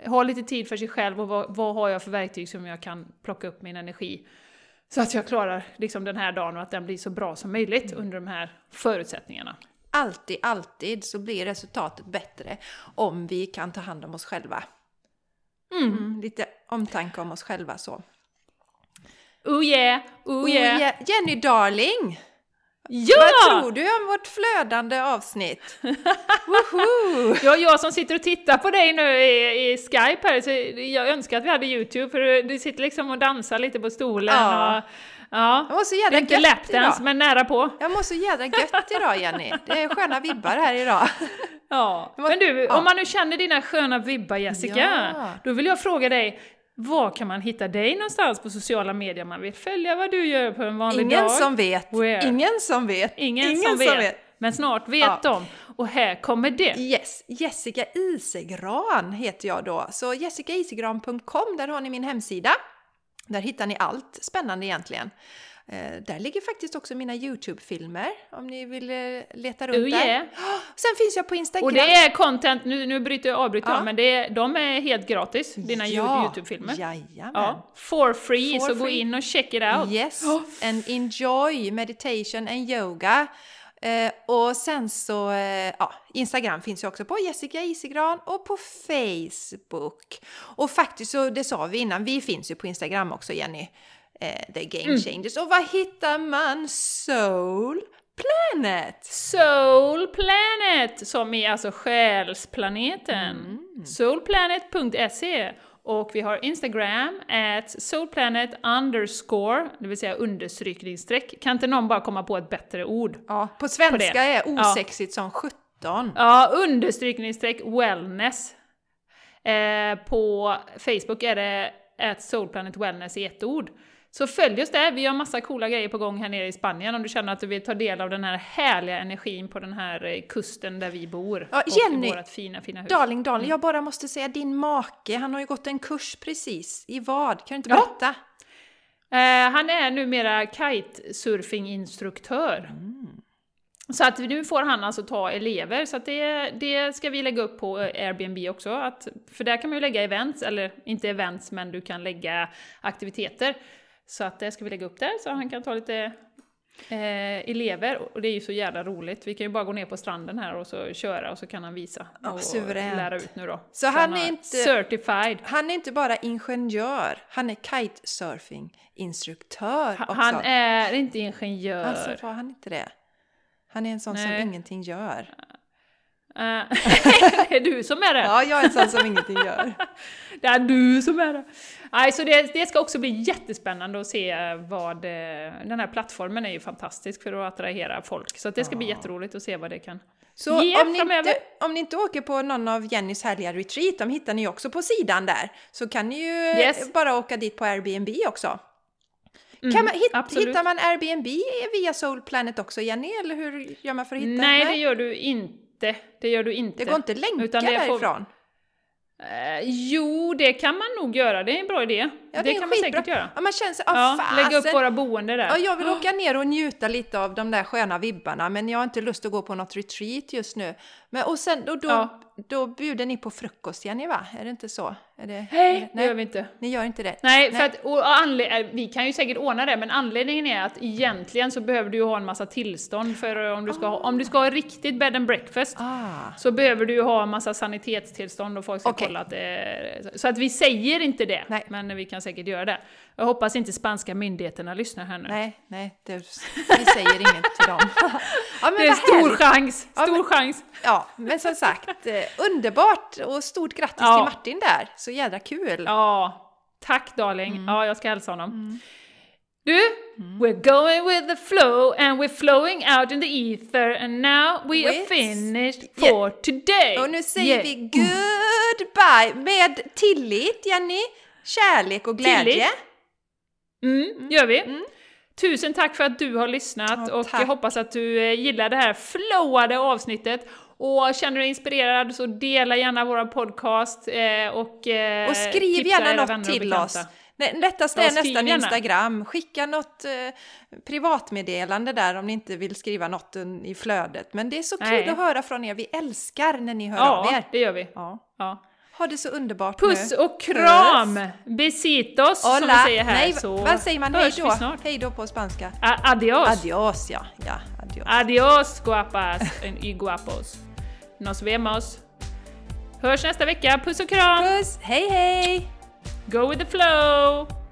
ha lite tid för sig själv och vad, vad har jag för verktyg som jag kan plocka upp min energi. Så att jag klarar liksom den här dagen och att den blir så bra som möjligt under de här förutsättningarna. Alltid, alltid så blir resultatet bättre om vi kan ta hand om oss själva. Mm, lite omtanke om oss själva så. Oh yeah, oh Och yeah! Je- Jenny darling! Ja! Vad tror du om vårt flödande avsnitt? [LAUGHS] Woho! Ja, jag som sitter och tittar på dig nu i, i Skype här, så jag önskar att vi hade YouTube, för du sitter liksom och dansar lite på stolen Ja. och... Ja. Jag mår så Det är jädra inte gött idag. men nära på. Jag mår så jädra gött idag Jenny. Det är sköna vibbar här idag. Ja. Men du, ja. om man nu känner dina sköna vibbar Jessica, Ja. då vill jag fråga dig, var kan man hitta dig någonstans på sociala medier? Man vill följa vad du gör på en vanlig Ingen dag. som vet. Where? Ingen som vet. Ingen, som, vet. Men snart vet Ja. de. Och här kommer det. Yes, Jessica Isegran heter jag då. Så jessicaisigran.com, där har ni min hemsida. Där hittar ni allt spännande egentligen. Eh, där ligger faktiskt också mina YouTube-filmer om ni vill eh, leta runt Oh, där. yeah. Sen finns jag på Instagram. Och det är content, nu, nu bryter jag avbryter Ja. jag, men det de är helt gratis, dina ja, YouTube-filmer. Jajamän. Ja, for free, For så gå free. in och check it out. Yes, and enjoy meditation and yoga. Eh, och sen så, eh, ja, Instagram finns ju också på Jessica Isigran och på Facebook. Och faktiskt så, det sa vi innan, vi finns ju på Instagram också Jenny. Eh, The Game Mm. Changers. Och var hittar man Soul Planet? Soul Planet, som är alltså själsplaneten. Mm. Soulplanet.se och vi har Instagram, at soulplanet underscore, det vill säga understrykningsstreck. Kan inte någon bara komma på ett bättre ord? Ja, på svenska det. är Ja. osexigt som 17. Ja, understrykningsstreck wellness. Eh, på Facebook är det at soulplanet wellness i ett ord. Så följ oss där, vi har massa coola grejer på gång här nere i Spanien om du känner att du vill ta del av den här härliga energin på den här eh, kusten där vi bor. Ja, och Jenny, i vårt fina, fina hus. Darling, darling, jag bara måste säga din make, han har ju gått en kurs precis. I vad? Kan du inte Ja. berätta? Eh, han är numera kitesurfinginstruktör. Så att nu får han alltså ta elever, så att det, det ska vi lägga upp på Airbnb också. Att, för där kan man ju lägga events, eller inte events, men du kan lägga aktiviteter. Så att det ska vi lägga upp där, så han kan ta lite eh, elever. Och det är ju så jävla roligt. Vi kan ju bara gå ner på stranden här och så köra och så kan han visa. Ja, och suveränt. lära ut nu då. Så han är har inte- Certified. Han är inte bara ingenjör, han är kitesurfing-instruktör också. Han är inte ingenjör. Alltså var han inte det? Han är en sån som Nej. ingenting gör. Eh, [LAUGHS] det är du som är det! Ja, jag är en sån som ingenting gör. [LAUGHS] Det är du som är det! Nej, så det, det ska också bli jättespännande att se vad... eh, Den här plattformen är ju fantastisk för att attrahera folk, så det ska bli jätteroligt att se vad det kan... Så Ge om ni, inte, om ni inte åker på någon av Jennys härliga retreat, de hittar ni också på sidan där, så kan ni ju Yes. bara åka dit på Airbnb också. Mm, kan man, hit, hittar man Airbnb via Soul Planet också, Jenny? Eller hur gör man för att hitta? Nej, det gör du inte. Det gör du inte. Det går inte länkar Utan det får- därifrån? Eh, jo, det kan man nog göra. Det är en bra idé. Ja, det är kan man skitbra. säkert göra. Ja, man känner sig, Ja, ja, lägga upp våra boende där. Ja, jag vill åka ner och njuta lite av de där sköna vibbarna, men jag har inte lust att gå på något retreat just nu. Men, och sen, då, då, Ja. då bjuder ni på frukost, Jenny, va? Är det inte så? Är det, Nej, det nej, gör vi inte. ni gör inte det? Nej, för Nej. att, och anle- eh, vi kan ju säkert ordna det, men anledningen är att egentligen så behöver du ju ha en massa tillstånd för om du ska ha, om du ska ha riktigt bed and breakfast Ah. så behöver du ju ha en massa sanitetstillstånd och folk ska Okej. kolla att det är, Så att vi säger inte det, Nej. men vi kan säkert göra det. Jag hoppas inte spanska myndigheterna lyssnar här nu. Nej, nej, det, vi säger inget till dem. [LAUGHS] ja, det är stor chans! Ja, Stor men- chans! Ja, men som sagt, eh, underbart och stort grattis Ja. till Martin där. Så jädra kul. Ja, tack darling. Mm. Ja, jag ska hälsa honom. Du, we're going with the flow and we're flowing out in the ether and now we are With- finished Yeah. for today. Och nu säger Yeah. vi goodbye med tillit, Jenny, kärlek och glädje. Tillit. Mm, gör vi. Tusen tack för att du har lyssnat Ja, och jag hoppas att du eh, gillar det här flowade avsnittet. Och känner du dig inspirerad så dela gärna vår podcast eh, och eh, Och skriv gärna något till oss. Ja, är nästan. Instagram. Skicka något eh, privatmeddelande där om ni inte vill skriva något i flödet. Men det är så kul Nej. att höra från er. Vi älskar när ni hör av Ja, er. det gör vi. Ja. Ja. Ha det så underbart Puss nu. och kram! Besitos, som vi Hola. säger här. Nej, så vad säger man? Hej då? Hej då på spanska. A- adios! Adios, ja. ja adios. Adios guapas y guapos. Nos vemos. Hörs nästa vecka. Puss och kram! Puss, hej hej! Go with the flow!